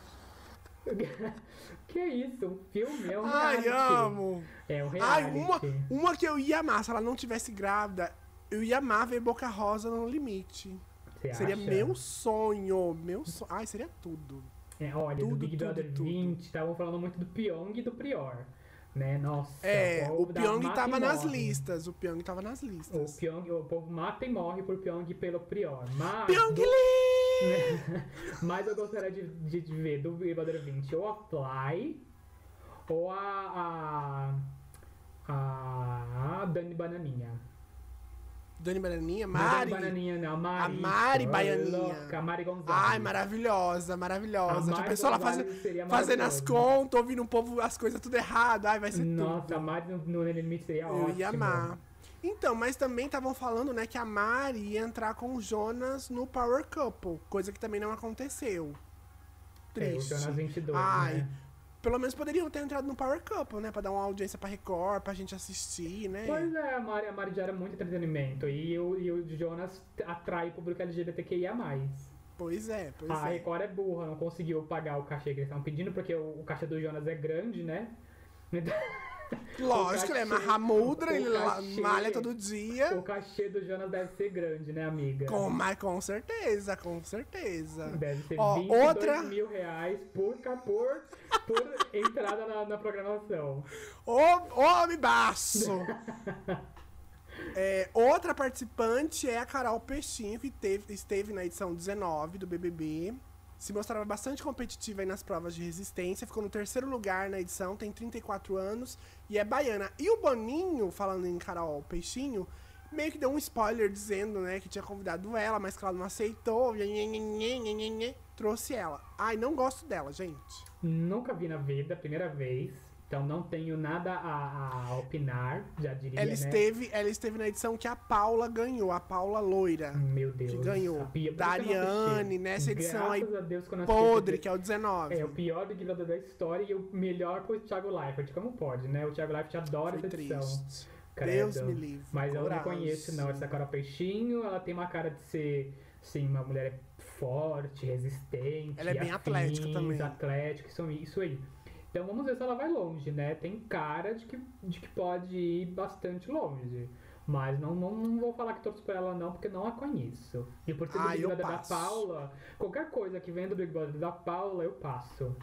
O que é isso? Um filme? É um Ai, reality. amo! É um Ai, reality. uma, uma que eu ia amar, se ela não tivesse grávida, eu ia amar ver Boca Rosa no limite. Você Seria acha? meu sonho, meu sonho. Ai, seria tudo. É, olha, do Tudo, Big tudo, Brother tudo. 20, estavam falando muito do Pyong e do Prior, né? Nossa, É, o da Pyong tava nas morre. listas. O Pyong tava nas O listas. Pyong, o povo mata e morre por Pyong e pelo Prior. Mas, Pyong do- Lee! mas eu gostaria de, de, de ver do Big Brother 20 ou a Fly ou a. a. a Dani Bananinha. Dani Bananinha, é Mari. Dani Bananinha, não, a Mari. A Mari Baianinha. louca, a Mari Gonzalez. Ai, maravilhosa, maravilhosa. A Gonzalez fazer, seria fazendo as contas, ouvindo o povo as coisas tudo errado. Ai, vai ser Nossa, tudo. a Mari no, no limite seria Eu ótimo. ia amar. Então, mas também estavam falando, né, que a Mari ia entrar com o Jonas no Power Couple, coisa que também não aconteceu. É, o Triste. Jonas 22, Ai, né? Pelo menos poderiam ter entrado no Power Couple, né, pra dar uma audiência pra Record, pra gente assistir, né? Pois é, a Mari, a Mari gera muito entretenimento e o, e o Jonas atrai público LGBTQIA+. Pois é, pois A é. Record é burra, não conseguiu pagar o cachê que eles estavam pedindo, porque o, o cachê do Jonas é grande, né? Então, Lógico, o ele é cachê- ele lá- cachê- malha todo dia. o cachê do Jonas deve ser grande, né, amiga? Com, mas com certeza, com certeza. Deve ser Ó, 22 outra- mil reais por, por, por entrada na, na programação. Ô, homem baço! É, outra participante é a Carol Peixinho, que teve- esteve na edição 19 do BBB. Se mostrava bastante competitiva nas provas de resistência. Ficou no terceiro lugar na edição, tem 34 anos e é baiana. E o Boninho, falando em Carol Peixinho, meio que deu um spoiler dizendo, né, que tinha convidado ela, mas que ela não aceitou. Trouxe ela. Ai, não gosto dela, gente. Nunca vi na vida, primeira vez. Então não tenho nada a, a opinar, já diria, Ela né? esteve, ela esteve na edição que a Paula ganhou, a Paula Loira. Meu Deus. que ganhou. a Pia- Da. Ariane, nessa edição aí, a Deus assisti, Podre, que é o 19. É o pior Big Brother da história e o melhor pro Thiago Leifert. Como pode, né? O Thiago Leifert adora Foi essa edição. triste. Credo. Deus me livre. Mas eu não conheço, não. Essa Carol Peixinho, ela tem uma cara de ser, sim, uma mulher forte, resistente. Ela é bem afins, atlética também. Atlética, isso, isso aí. Então vamos ver se ela vai longe, né? Tem cara de que, de que pode ir bastante longe. Mas não, não, não vou falar que torço por ela não, porque não a conheço. E por ser do Ah, Big Brother da passo. Paula, qualquer coisa que venha do Big Brother da Paula, eu passo.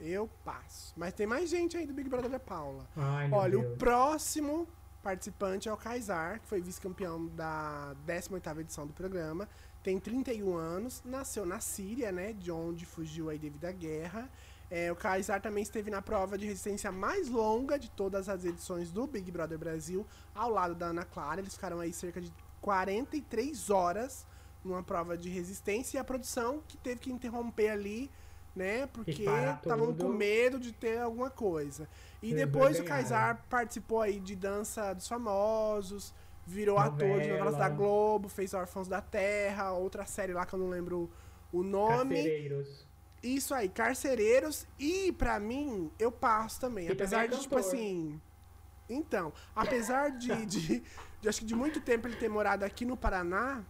Eu passo. Mas tem mais gente aí do Big Brother da Paula. Ai, Olha, Deus. o próximo participante é o Kaysar, que foi vice-campeão da 18ª edição do programa. Tem 31 anos, nasceu na Síria, né, de onde fugiu aí devido à guerra. É, o Kaysar também esteve na prova de resistência mais longa de todas as edições do Big Brother Brasil, ao lado da Ana Clara. Eles ficaram aí cerca de 43 horas numa prova de resistência e a produção que teve que interromper ali né? Porque estavam com medo de ter alguma coisa. E Eles depois o. Kaysar participou aí de Dança dos Famosos, virou ator de Novela. novelas da Globo, fez Órfãos da Terra, outra série lá que eu não lembro o nome. Carcereiros. Isso aí, Carcereiros. E pra mim, eu passo também. E apesar também é de, tipo assim. Então, apesar de, de, de acho que de muito tempo ele ter morado aqui no Paraná,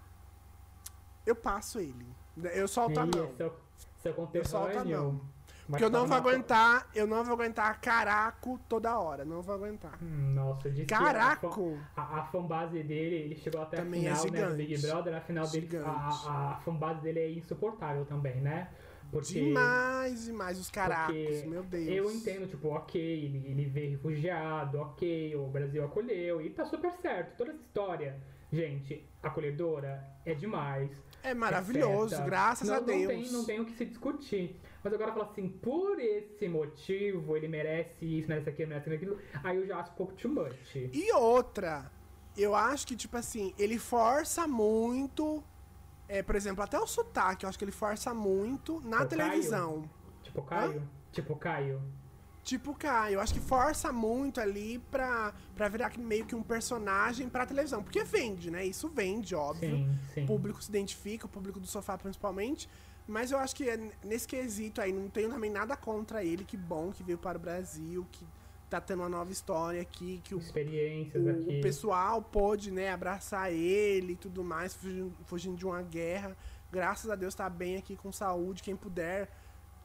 eu passo ele. Eu solto a mão. Seu, seu Eu solto a mão. Porque eu não vou numa- aguentar, eu não vou aguentar caraco toda hora. Não vou aguentar. Hum, Nossa, disse que Caraco! A, a, a fanbase dele, ele chegou até Também é a final né, do. Big Brother, a final dele, Gigante. a, a fanbase dele é insuportável também, né? Porque Demais, demais os caracos, meu Deus. eu entendo, tipo, ok, ele, ele veio refugiado, ok, o Brasil acolheu, e tá super certo. Toda essa história, gente, acolhedora é demais. É maravilhoso, etc. graças não, a Deus. Não tem, não tem o que se discutir. Mas agora falar assim, por esse motivo, ele merece isso, merece aquilo, merece aquilo, aí eu já acho um pouco too much. E outra, eu acho que, tipo assim, ele força muito. É, por exemplo, até o sotaque, eu acho que ele força muito na O Caio? televisão. Tipo Caio? Tipo Caio. Tipo, Caio, eu acho que força muito ali pra, pra virar meio que um personagem pra televisão. Porque vende, né? Isso vende, óbvio. Sim, sim. O público se identifica, o público do sofá principalmente. Mas eu acho que é nesse quesito aí, não tenho também nada contra ele. Que bom que veio para o Brasil, que tá tendo uma nova história aqui, que o Experiências o, aqui. o pessoal pôde, né, abraçar ele e tudo mais, fugindo, fugindo de uma guerra. Graças a Deus tá bem aqui com saúde. Quem puder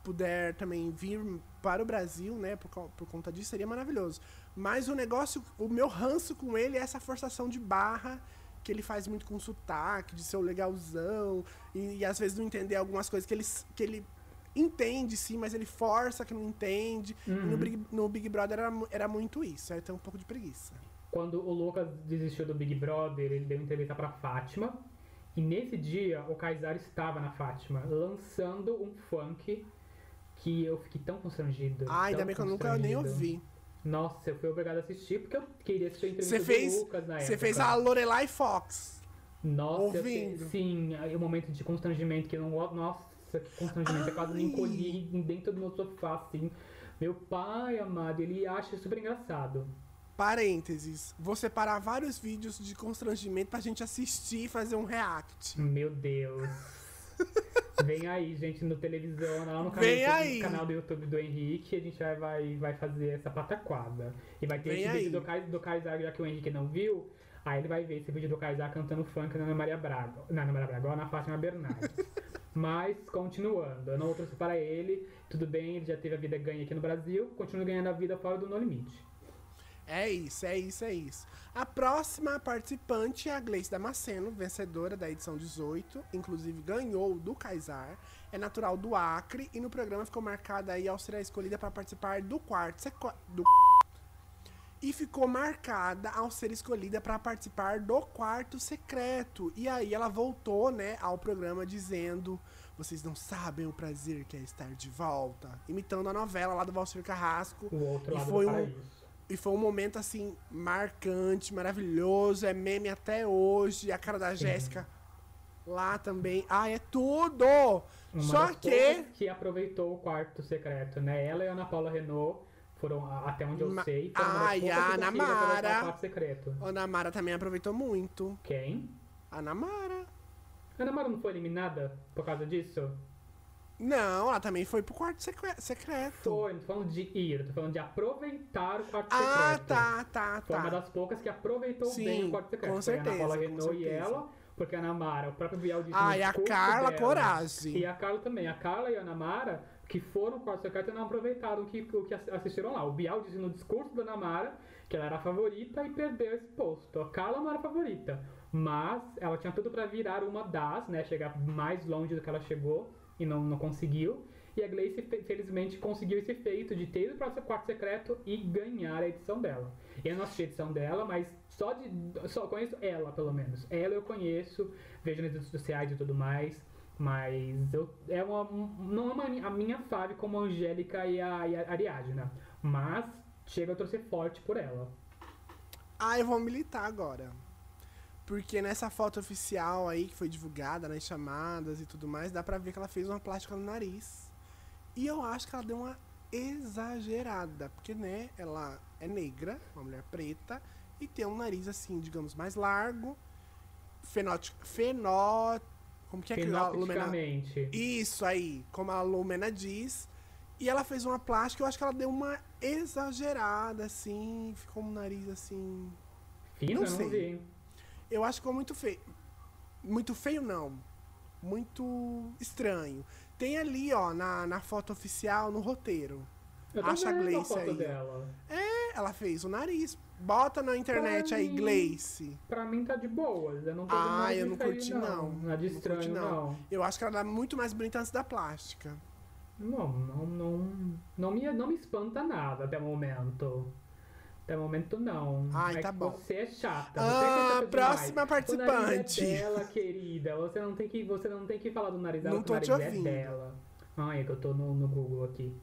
puder também vir para o Brasil, né, por, por conta disso, seria maravilhoso. Mas o negócio, o meu ranço com ele é essa forçação de barra que ele faz muito com sotaque, de ser o legalzão, e, e às vezes não entender algumas coisas que ele, que ele entende sim, mas ele força que não entende. E no, Big, no Big Brother era, era muito isso, aí tem um pouco de preguiça. Quando o Lucas desistiu do Big Brother, ele deu entrevista pra Fátima. E nesse dia, o Kaysar estava na Fátima, lançando um funk que eu fiquei tão constrangido. Ah, ainda bem que eu nunca nem ouvi. Nossa, eu fui obrigado a assistir porque eu queria assistir a entrevista Você fez, do Lucas na você época. fez a Lorelai Fox. Nossa, eu ouvindo. te- sim, o momento de constrangimento que eu não. Nossa, que constrangimento. Eu quase me encolhi dentro do meu sofá, assim. Meu pai, amado, ele acha super engraçado. Parênteses. Vou separar vários vídeos de constrangimento pra gente assistir e fazer um react. Meu Deus. Vem aí, gente, no televisão, lá no canal, Vem do YouTube, aí. canal do YouTube do Henrique, a gente vai, vai, vai fazer essa pataquada. E vai ter Vem esse aí. vídeo do, do Kaysar, já que o Henrique não viu, aí ele vai ver esse vídeo do Kaysar cantando funk na Ana Maria Braga. Na Ana Maria Braga, ó, na Fátima Bernardes. Mas, continuando, eu não torcer para ele, tudo bem, ele já teve a vida ganha aqui no Brasil, continua ganhando a vida fora do No Limite. É isso, é isso, é isso. A próxima participante é a Gleice Damasceno, vencedora da edição 18. Inclusive ganhou do Kaysar. É natural do Acre e no programa ficou marcada aí ao ser a escolhida para participar do quarto do e ficou marcada ao ser escolhida para participar do quarto secreto. E aí ela voltou, né, ao programa dizendo: "Vocês não sabem o prazer que é estar de volta", imitando a novela lá do Valcir Carrasco. O outro E lado foi um-. E foi um momento, assim, marcante, maravilhoso. É meme até hoje. A cara da Jéssica lá também. Ah, é tudo! Uma Só que. que aproveitou o quarto secreto, né? Ela e a Ana Paula Renault foram, até onde eu Ma- sei, foram Ai, poucas a que Ana conseguiram aproveitar Mara. o quarto secreto. A Ana Mara também aproveitou muito. Quem? A Ana Mara. A Ana Mara não foi eliminada por causa disso? Não, ela também foi pro quarto secre- secreto. Foi, não tô falando de ir, tô falando de aproveitar o quarto Ah, secreto. tá, tá, Foi uma tá. das poucas que aproveitou Sim, bem o quarto secreto. com Foi a Ana certeza, Paula Renault e certeza. ela, porque a Ana Mara, o próprio Biel disse Ah, e a Carla dela, Coragem. E a Carla também. A Carla e a Ana Mara, que foram pro quarto secreto, não aproveitaram o que, o que assistiram lá. O Bial disse no discurso da Ana Mara que ela era a favorita e perdeu esse posto. A Carla não era a favorita, mas ela tinha tudo pra virar uma das, né? Chegar mais longe do que ela chegou e não, não conseguiu. E a Gleice, fe- felizmente, conseguiu esse feito de ter ido para o quarto secreto e ganhar a edição dela. Eu não assisti a edição dela, mas só de. Só conheço ela, pelo menos. Ela eu conheço, vejo nas redes sociais e tudo mais. Mas eu, é uma, não é uma, a minha fave como a Angélica e a, a Ariadna. Mas chega a torcer forte por ela. Ah, eu vou militar agora. Porque nessa foto oficial aí, que foi divulgada nas chamadas e tudo mais, dá pra ver que ela fez uma plástica no nariz. E eu acho que ela deu uma exagerada, porque, né, ela é negra, uma mulher preta, e tem um nariz, assim, digamos, mais largo, fenótipo, fenó... Como que é que a Lumena... Isso aí, como a Lumena diz. E ela fez uma plástica, eu acho que ela deu uma exagerada, assim, ficou um nariz, assim... Fina, não não, sei. vi. Eu acho que ficou muito feio. Muito feio, não. Muito estranho. Tem ali, ó, na, na foto oficial, no roteiro. Eu Acha a Gleice foto aí, dela. É, ela fez o nariz. Bota na internet Pra aí, mim- Gleice. Pra mim tá de boas. Eu não tô Ah, eu não curti, não. Nada de Não estranho, curti, não. não. Eu acho que ela dá muito mais bonita antes da plástica. Não, não, não, não, me, não me espanta nada até o momento. Até o momento não. Ai, é tá bom. Você é chata. Ah, você é chata próxima participante. O nariz é dela, querida. Você não tem que, você não tem que falar do nariz dela, Não porque o tô te nariz ouvindo. é dela. Ai, é que eu tô no, no Google aqui.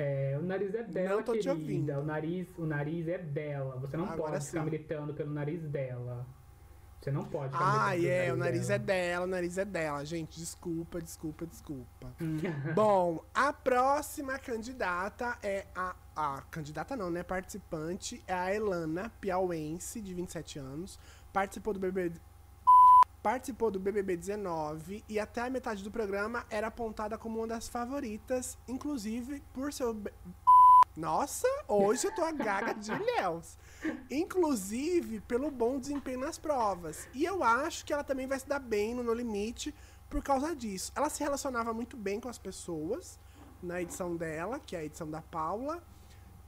É, o nariz é dela, Não tô te querida. ouvindo. O nariz, o nariz é dela. Você não Agora pode ficar sim. militando pelo nariz dela. Você não pode ficar Ah, é, pelo o nariz dela. é dela, o nariz é dela. Gente, desculpa, desculpa, desculpa. Bom, a próxima candidata é a. A candidata não, né? Participante é a Elana Piauense, de 27 anos. Participou do BBB. Participou do BBB 19 e até a metade do programa era apontada como uma das favoritas, inclusive por seu. Nossa, hoje eu tô a gaga de ilhéus. Inclusive pelo bom desempenho nas provas. E eu acho que ela também vai se dar bem no No Limite por causa disso. Ela se relacionava muito bem com as pessoas na edição dela, que é a edição da Paula.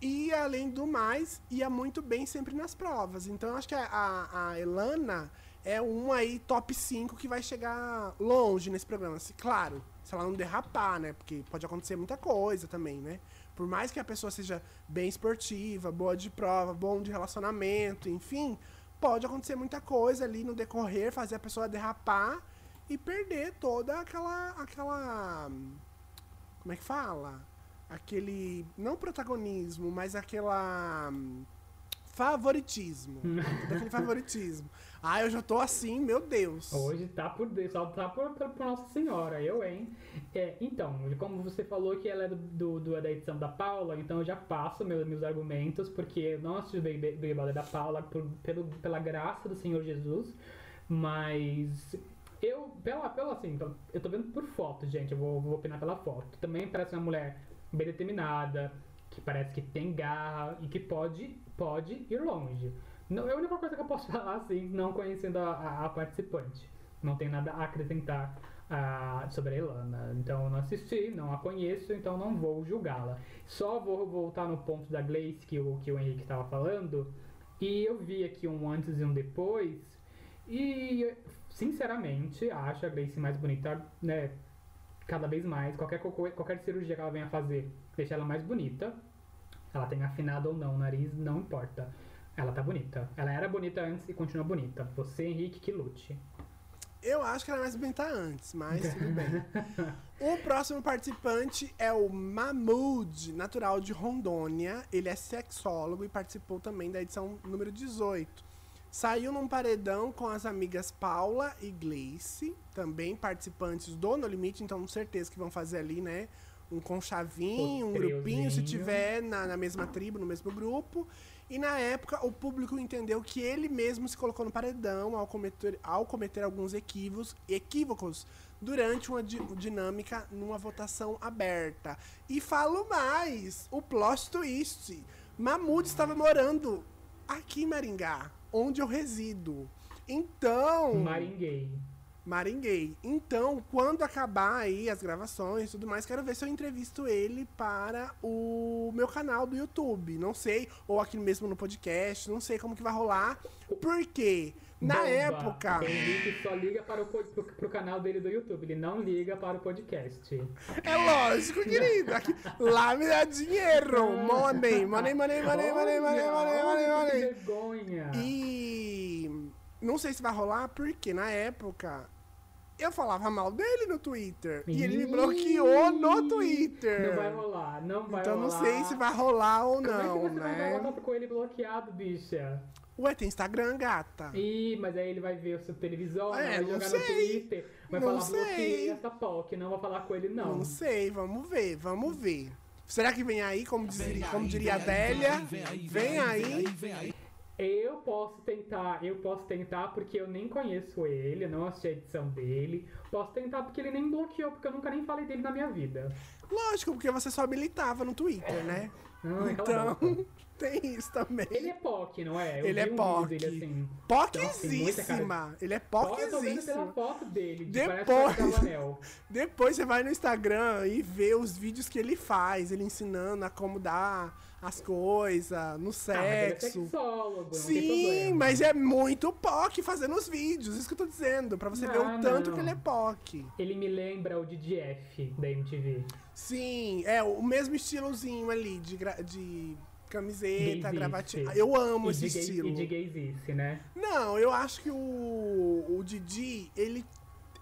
E, além do mais, ia muito bem sempre nas provas. Então, eu acho que a, a, a Elana é uma aí top 5 que vai chegar longe nesse programa. Se- claro, se ela não derrapar, né? Porque pode acontecer muita coisa também, né? Por mais que a pessoa seja bem esportiva, boa de prova, bom de relacionamento, enfim, pode acontecer muita coisa ali no decorrer, fazer a pessoa derrapar e perder toda aquela. aquela. Como é que fala? Aquele. Não protagonismo, mas aquela. Hum, Favoritismo. Aquele favoritismo. Ah, eu já tô assim, meu Deus. Hoje tá por Deus, só tá por, por, por Nossa Senhora, eu, hein? É, então, como você falou que ela é do, do, do- da edição da Paula, então eu já passo meus, meus argumentos, porque eu não assisti o Big Brother da Paula por, pelo, pela graça do Senhor Jesus, mas eu, pela, pela assim, eu tô vendo por foto, gente, eu vou, vou opinar pela foto. Também parece uma mulher bem determinada, que parece que tem garra e que pode, pode ir longe. Não, é a única coisa que eu posso falar, assim, não conhecendo a, a- a participante. Não tem nada a acrescentar ah, sobre a Ilana. Então eu não assisti, não a conheço, então não vou julgá-la. Só vou voltar no ponto da Gleice que o, que o Henrique estava falando. E eu vi aqui um antes e um depois. E, sinceramente, acho a Gleice mais bonita, né? Cada vez mais. Qualquer, qualquer cirurgia que ela venha fazer deixa ela mais bonita. Ela tem afinado ou não o nariz, não importa. Ela tá bonita. Ela era bonita antes e continua bonita. Você, Henrique, que lute. Eu acho que era mais bonita antes, mas tudo bem. O próximo participante é o Mahmoud, natural de Rondônia. Ele é sexólogo e participou também da edição número 18. Saiu num paredão com as amigas Paula e Gleice, também participantes do No Limite, então certeza que vão fazer ali, né? Um conchavinho, um grupinho, se tiver na, na mesma tribo, no mesmo grupo. E na época, o público entendeu que ele mesmo se colocou no paredão ao cometer, ao cometer alguns equívocos, equívocos durante uma di- dinâmica numa votação aberta. E falo mais, o plot twist. Mahmoud estava morando aqui em Maringá, onde eu resido. Então... Maringuei. Maringuei. Então, quando acabar aí as gravações e tudo mais, quero ver se eu entrevisto ele para o meu canal do YouTube. Não sei, ou aqui mesmo no podcast, não sei como que vai rolar. Porque na Bomba. época. Henrique só liga para o, pro, pro canal dele do YouTube. Ele não liga para o podcast. É lógico, querido. Aqui, lá me dá dinheiro. Money, money, money, money, money, money, money, money, olha que money. vergonha. E não sei se vai rolar, porque na época eu falava mal dele no Twitter. E ele me bloqueou no Twitter. Não vai rolar, não vai então rolar. não sei se vai rolar ou Como é que não, você vai entrar em né? contato com ele bloqueado, bicha? Ué, tem Instagram, gata. Ih, mas aí ele vai ver o seu televisor, É, vai jogar sei. no Twitter, vai Não falar sei. essa POC, não vou falar com ele não. Não sei, vamos ver, vamos ver. Será que vem aí, como, diz- como diria a Adélia? Vem aí. Eu posso tentar, eu posso tentar porque eu nem conheço ele, eu não assisti a edição dele. Posso tentar porque ele nem bloqueou, porque eu nunca nem falei dele na minha vida. Lógico, porque você só habilitava no Twitter, né? Ai, cala a boca. Então, tem isso também. Ele é POC, não é? Eu Ele é um POC. dele assim. Poquíssima. Ele é Ó, Eu foto dele, de Depois- é. Depois você vai no Instagram e vê os vídeos que ele faz, ele ensinando a como dar as coisas, no Ah, mas é sexo. sexólogo, não tem Sim, mas é muito POC fazendo os vídeos, isso que eu tô dizendo, pra você ver Ah, o tanto não. que ele é POC. Ele me lembra o DDF da MTV. Sim, é o mesmo estilozinho ali de, de camiseta, gravatinha. Eu amo e esse de gay- estilo. E de gaysice, né? Não, eu acho que o, o Didi, ele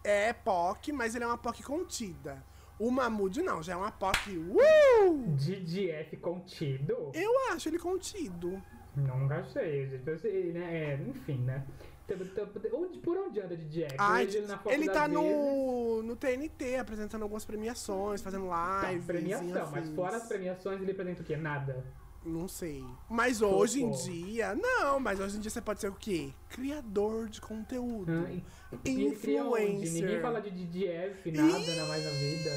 é POC, mas ele é uma POC contida. O Mahmoud não, já é uma POC. Uh! DDF contido? Eu acho ele contido. Não achei, gente. Sei, né? É, enfim, né? Onde, por onde anda Eu vejo ele na ele tá no, no TNT apresentando algumas premiações, fazendo Tá, lives. premiação, mas afins. fora as premiações ele apresenta o quê? Nada. Não sei. Mas hoje em dia. Não, mas hoje em dia você pode ser o quê? Criador de conteúdo. Ah, e- e? Influencer. Ninguém fala de DDF, nada na mais na vida.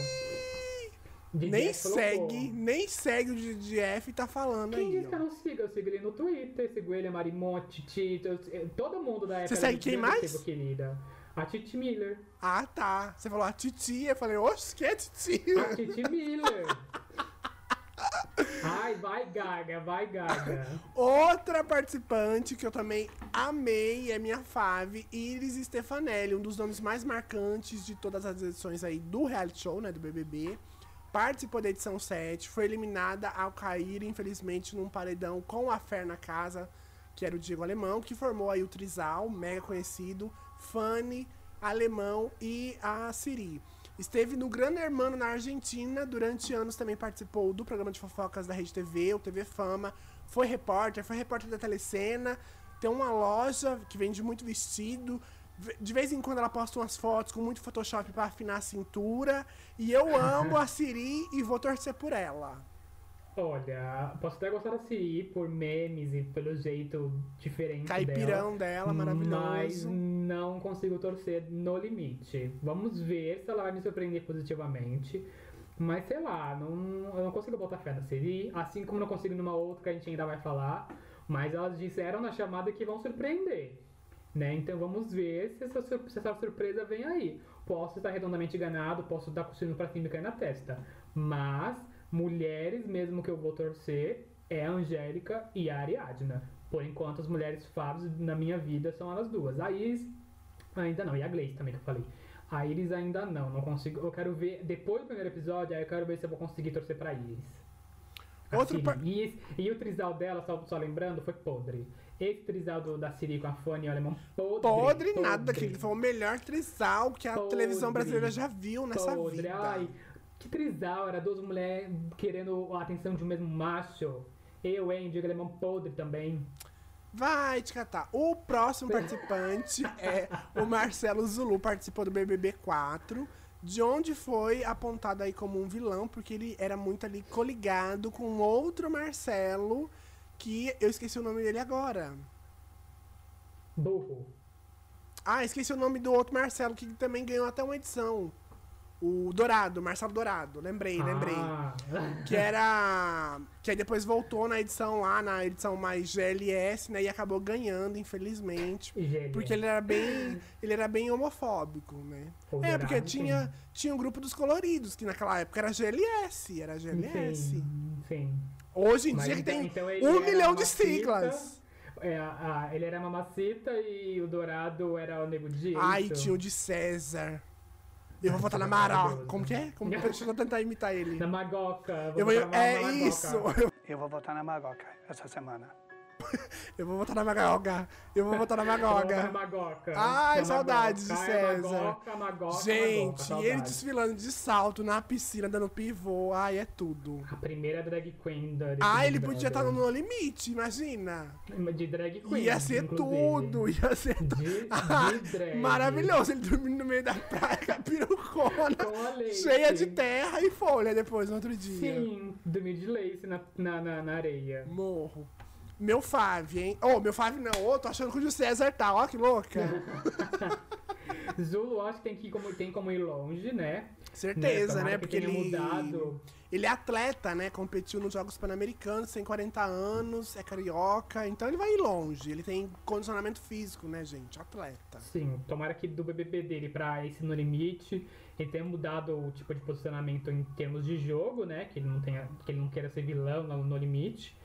DDF Nem segue, nem segue o DDF e tá falando Quem aí. disse que eu não sigo? Eu sigo ele no Twitter, sigo ele, a Marimonte, Tito, eu- todo mundo da época. Você segue quem mais? querida. A Titi Miller. Ah, tá. Você falou a Titi, eu falei, oxe, que é Titi? A Titi Miller. Ai, vai Gaga, vai Gaga. Outra participante que eu também amei é minha fave, Iris Stefanelli, um dos nomes mais marcantes de todas as edições aí do reality show, né, do BBB. Participou da edição 7, foi eliminada ao cair, infelizmente, num paredão com a Fer na casa, que era o Diego Alemão, que formou aí o Trisal, mega conhecido, Fanny, Alemão e a Siri. Esteve no Gran Hermano na Argentina, durante anos também participou do programa de fofocas da Rede TV, o TV Fama, foi repórter, foi repórter da Telecena, tem uma loja que vende muito vestido, ve- de vez em quando ela posta umas fotos com muito Photoshop pra afinar a cintura, e eu amo a Siri e vou torcer por ela. Olha, posso até gostar da Siri por memes e pelo jeito diferente dela. Caipirão dela, maravilhoso. Mas não consigo torcer no limite. Vamos ver se ela vai me surpreender positivamente. Mas sei lá, não, eu não consigo botar fé na Siri, assim como não consigo numa outra que a gente ainda vai falar. Mas elas disseram na chamada que vão surpreender. Né? Então vamos ver se essa, se essa surpresa vem aí. Posso estar redondamente enganado, posso estar cuspindo pra cima e cair na testa. Mas mulheres mesmo que eu vou torcer é a Angélica e a Ariadna. Por enquanto as mulheres faves na minha vida são elas duas. A Iris ainda não, e a Gleice também que eu falei. A Iris ainda não, não consigo. Eu quero ver, depois do primeiro episódio, aí eu quero ver se eu vou conseguir torcer pra Iris. Outro Siri. par- E, e o trisal dela, só, só lembrando, foi podre. Esse trisal do, da Siri com a Fanny, o alemão, podre. Podre nada, que foi o melhor trisal que a Podre. televisão brasileira já viu nessa Podre. vida. Ai, que trisal, era duas mulheres querendo a atenção de um mesmo macho. Eu, hein, Diego Alemão podre também. Vai te catar. O próximo participante é o Marcelo Zulu, participou do BBB 4, de onde foi apontado aí como um vilão, porque ele era muito ali coligado com outro Marcelo, que eu esqueci o nome dele agora. Burro. Ah, esqueci o nome do outro Marcelo, que também ganhou até uma edição. O Dourado, Marcelo Dourado, lembrei, lembrei. Ah. Que era. Que aí depois voltou na edição lá, na edição mais GLS, né? E acabou ganhando, infelizmente. Porque ele era bem. Ele era bem homofóbico, né? O é, porque Dourado, tinha, tinha um grupo dos coloridos, que naquela época era GLS. Era GLS. Sim, sim. Hoje em Mas dia então- tem então um milhão de siglas. É, a- a- ele era mamacita e o dourado era o nego de Ai, isso. tinha o de César. Eu vou votar na. Mara. Como que é? Como, deixa eu tentar imitar ele. Na magoca. Eu vou, é isso. Eu vou votar na Magoca essa semana. Eu vou votar na Magoga. Eu vou votar na Magoga. Magoca. Ai, saudades de César. Magoca, Magoca, Gente, Magoca, ele desfilando de salto na piscina, dando pivô. Ai, é tudo. A primeira drag queen da Ah, ele podia estar Brother. no Limite, imagina. De drag queen. Ia ser inclusive. tudo, ia ser tudo. De, de drag. Maravilhoso, ele dormindo no meio da praia com a perucona, Com a leite. cheia de terra e folha depois, no outro dia. Sim, dormir de lace na, na, na, na areia. Morro. Meu Fave, hein? Oh, meu Fave não. Ô, tô achando que o Júlio César tá, ó, que louca. Zulu acho que tem, que ir como, tem como ir longe, né? Certeza, né? que Porque ele. mudado. Ele é atleta, né? Competiu nos Jogos Pan-Americanos, tem 40 anos, é carioca, então ele vai ir longe. Ele tem condicionamento físico, né, gente? Atleta. Sim, tomara que do BBB dele pra esse No Limite ele tenha mudado o tipo de posicionamento em termos de jogo, né? Que ele não, tenha, que ele não queira ser vilão no, no Limite,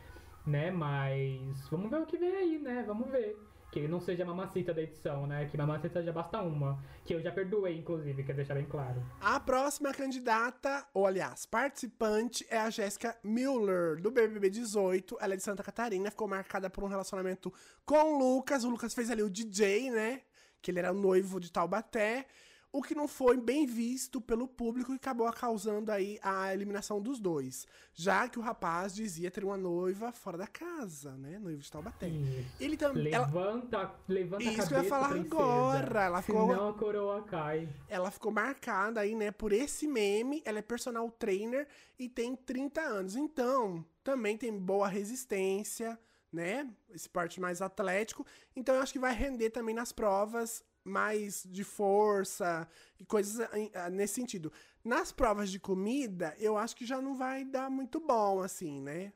né? Mas vamos ver o que vem aí, né? Vamos ver. Que ele não seja a mamacita da edição, né? Que mamacita já basta uma. Que eu já perdoei, inclusive, quer deixar bem claro. A próxima candidata, ou aliás, participante, é a Jéssica Müller, do BBB 18. Ela é de Santa Catarina, ficou marcada por um relacionamento com o Lucas. O Lucas fez ali o DJ, né? Que ele era noivo de Taubaté. O que não foi bem visto pelo público e acabou causando aí a eliminação dos dois. Já que o rapaz dizia ter uma noiva fora da casa, né? Noivo de Taubaté. Isso. Ele também. Ela, Levanta, levanta a Isso cabeça, que eu ia falar princesa. agora, ela ficou- Senão a coroa cai. ela ficou marcada aí, né, por esse meme. Ela é personal trainer e tem 30 anos. Então, também tem boa resistência, né? Esse parte mais atlético. Então, eu acho que vai render também nas provas mais de força e coisas nesse sentido. Nas provas de comida, eu acho que já não vai dar muito bom, assim, né?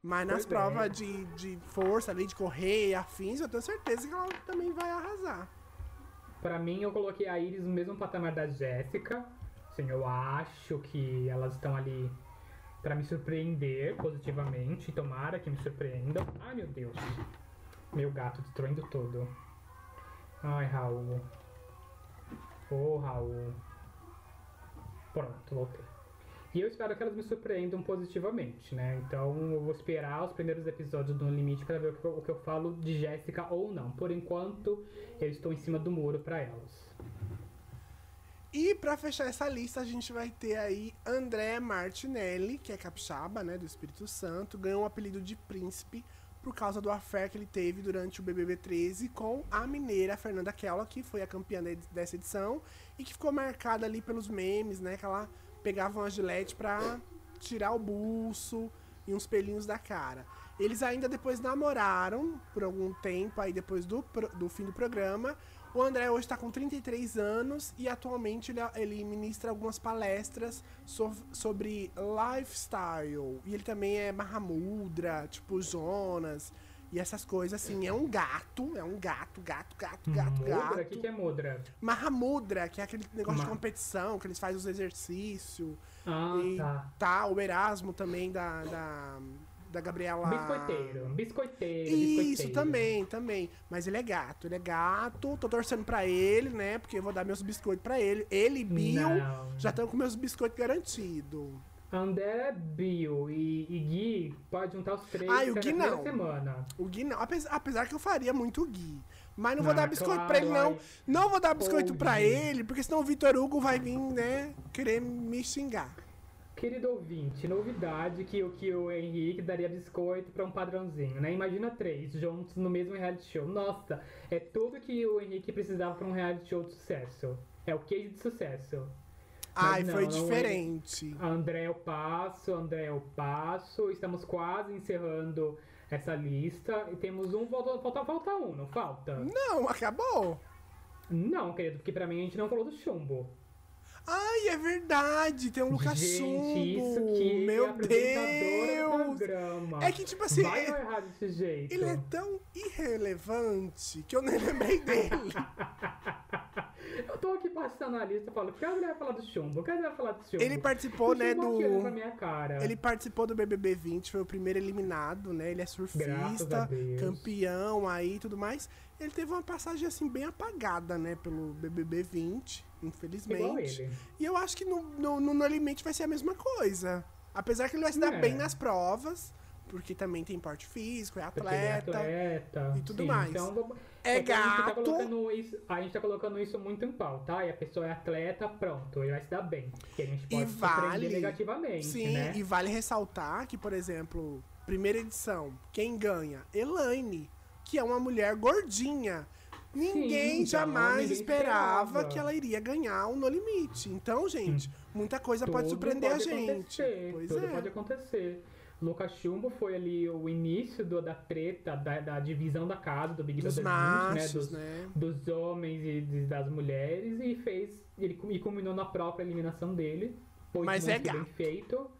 Mas nas é. provas de, de força ali, de correr e afins, eu tenho certeza que ela também vai arrasar. Pra mim, eu coloquei a Iris no mesmo patamar da Jéssica. Assim, eu acho que elas estão ali pra me surpreender positivamente. Tomara que me surpreendam. Ai, meu Deus. Meu gato destruindo tudo. Ai, Raul. Ô, Raul. Pronto, voltei. E eu espero que elas me surpreendam positivamente, né? Então eu vou esperar os primeiros episódios do No Limite pra ver o que eu, o que eu falo de Jéssica ou não. Por enquanto, eu estou em cima do muro pra elas. E pra fechar essa lista, a gente vai ter aí André Martinelli, que é capixaba, né, do Espírito Santo, ganhou o apelido de príncipe por causa do affair que ele teve durante o BBB 13 com a mineira Fernanda Kella, que foi a campeã de- dessa edição e que ficou marcada ali pelos memes, né, que ela pegava uma gilete pra tirar o buço e uns pelinhos da cara. Eles ainda depois namoraram por algum tempo aí depois do, do fim do programa. O André hoje está com 33 anos e atualmente ele, ele ministra algumas palestras so- sobre lifestyle. E ele também é Mahamudra, tipo Jonas e essas coisas assim. É um gato, é um gato, gato, gato, gato, Mudra? O gato. que, que é Mudra? Mahamudra, que é aquele negócio de competição, que eles fazem os exercícios. Ah, e tá. tá, o Erasmo também da, da, da Gabriela. Biscoiteiro. Biscoiteiro, Isso, biscoiteiro. também, também. Mas ele é gato, ele é gato. Tô torcendo pra ele, né? Porque eu vou dar meus biscoitos pra ele. Ele e Bill Não. já estão com meus biscoitos garantidos. André, Bill e, e Gui pode juntar os três Ah, e o Gui não. semana. O Gui não. Apesar, apesar que eu faria muito o Gui. Mas não vou Ah, dar biscoito claro, pra ele, não. ai. Não vou dar biscoito Pô, pra Gui. ele, porque senão o Vitor Hugo vai vir, né? Querer me xingar. Querido ouvinte, novidade que, o- que o Henrique daria biscoito pra um padrãozinho, né? Imagina três juntos no mesmo reality show. Nossa, é tudo que o Henrique precisava pra um reality show de sucesso. É o case de sucesso. Ai, não, foi é. diferente. André eu passo, André eu passo. Estamos quase encerrando essa lista. E temos um, falta, falta, falta um, não falta? Não, acabou. Não, querido, porque pra mim a gente não falou do chumbo. Ai, é verdade. Tem o Lucas gente, Chumbo. isso que é Meu do Deus. É que, tipo assim, Vai é- errado desse jeito? Ele é tão irrelevante que eu nem lembrei dele. Tô aqui passando a lista e falo, cadê vai falar do chumbo? Cadê vai falar do chumbo? Ele participou, O né, do. Ele participou do BBB 20, foi o primeiro eliminado, né? Ele é surfista, campeão aí e tudo mais. Ele teve uma passagem assim bem apagada, né, pelo BBB 20, infelizmente. Ele. E eu acho que no, no, no No Limite vai ser a mesma coisa. Apesar que ele vai se dar É. bem nas provas, porque também tem porte físico, é Porque ele é atleta. atleta. e tudo Sim, mais. Então, vamos- É que A gente, tá gato. isso, a gente tá colocando isso muito em pau, tá? E a pessoa é atleta, pronto, ele vai se dar bem. E a gente pode E surpreender vale- negativamente, Sim, né? e vale ressaltar que, por exemplo, primeira edição, quem ganha? Elaine, que é uma mulher gordinha. Ninguém então, jamais esperava, esperava. que ela iria ganhar o No Limite. Então, gente, muita coisa pode Tudo surpreender a pode gente. acontecer, Pois tudo é. pode acontecer. Lucas Chumbo foi ali o início do- da treta, da, da divisão da casa do Big Dos Brother 20, machos, né? né? Dos, dos homens e de- das mulheres e fez. Ele e culminou na própria eliminação dele. Foi Mas muito é bem gato. feito.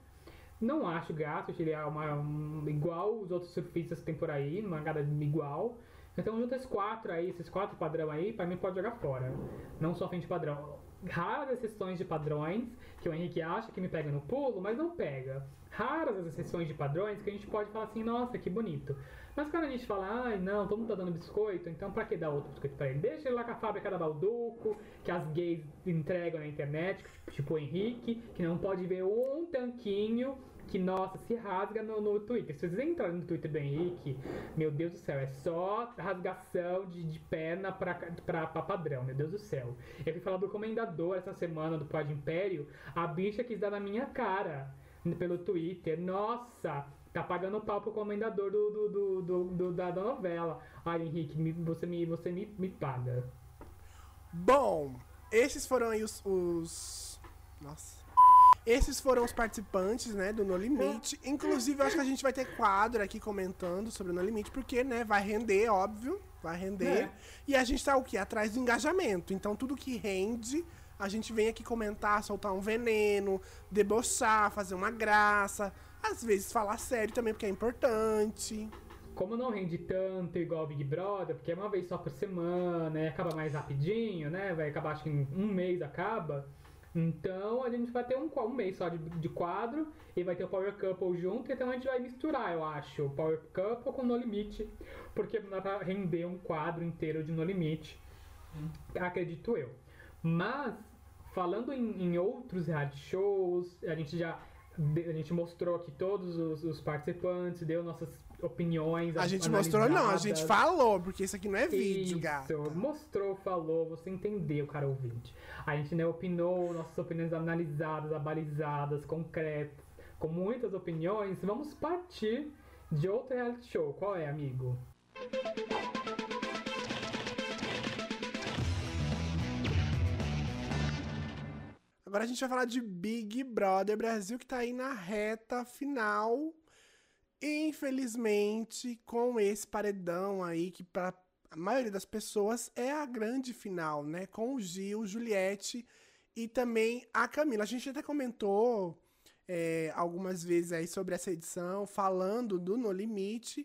Não acho gato, ele é uma, um- igual os outros surfistas que tem por aí, uma cara igual. Então junta esses quatro aí, esses quatro padrão aí, pra mim pode jogar fora. Não só frente padrão. Raras exceções de padrões, que o Henrique acha que me pega no pulo, mas não pega. Raras as exceções de padrões que a gente pode falar assim, nossa, que bonito. Mas quando a gente fala, ai não, todo mundo tá dando biscoito, então pra que dar outro biscoito pra ele? Deixa ele lá com a fábrica da Balduco, que as gays entregam na internet, tipo o Henrique, que não pode ver um tanquinho que, nossa, se rasga no, no Twitter. Se vocês entrarem no Twitter do Henrique, meu Deus do céu, é só rasgação de, de perna pra, pra, pra padrão, meu Deus do céu. Eu fui falar do Comendador essa semana do Pod Império, a bicha quis dar na minha cara pelo Twitter. Nossa, tá pagando pau pro Comendador do, do, do, do- do- da, da novela. Ai, Henrique, me- você, me, você me, me paga. Bom, esses foram aí os, os- Nossa. Esses foram os participantes, né, do No Limite. Inclusive, eu acho que a gente vai ter quadro aqui comentando sobre o No Limite, porque, né, vai render, óbvio. Vai render. É. E a gente tá o quê? Atrás do engajamento. Então, tudo que rende, a gente vem aqui comentar, soltar um veneno, debochar, fazer uma graça. Às vezes falar sério também, porque é importante. Como não rende tanto igual o Big Brother, porque é uma vez só por semana, e acaba mais rapidinho, né? Vai acabar, acho que em um mês acaba. Então a gente vai ter um, um mês só de, de quadro e vai ter o Power Couple junto, então a gente vai misturar, eu acho, o Power Couple com No Limite, porque não dá pra render um quadro inteiro de No Limite, acredito eu. Mas, falando em, em outros reality shows, a gente já a gente mostrou aqui todos os, os participantes, deu nossas opiniões. A gente mostrou, não, a gente falou, porque isso aqui não é vídeo, Isso, gata. mostrou, falou, você entendeu, cara ouvinte. A gente né, opinou, nossas opiniões analisadas, abalizadas, concretas, com muitas opiniões. Vamos partir de outro reality show. Qual é, amigo? Agora a gente vai falar de Big Brother Brasil, que tá aí na reta final. Infelizmente, com esse paredão aí, que para a maioria das pessoas é a grande final, né? Com o Gil, Juliette e também a Camila. A gente até comentou é, algumas vezes aí sobre essa edição, falando do No Limite,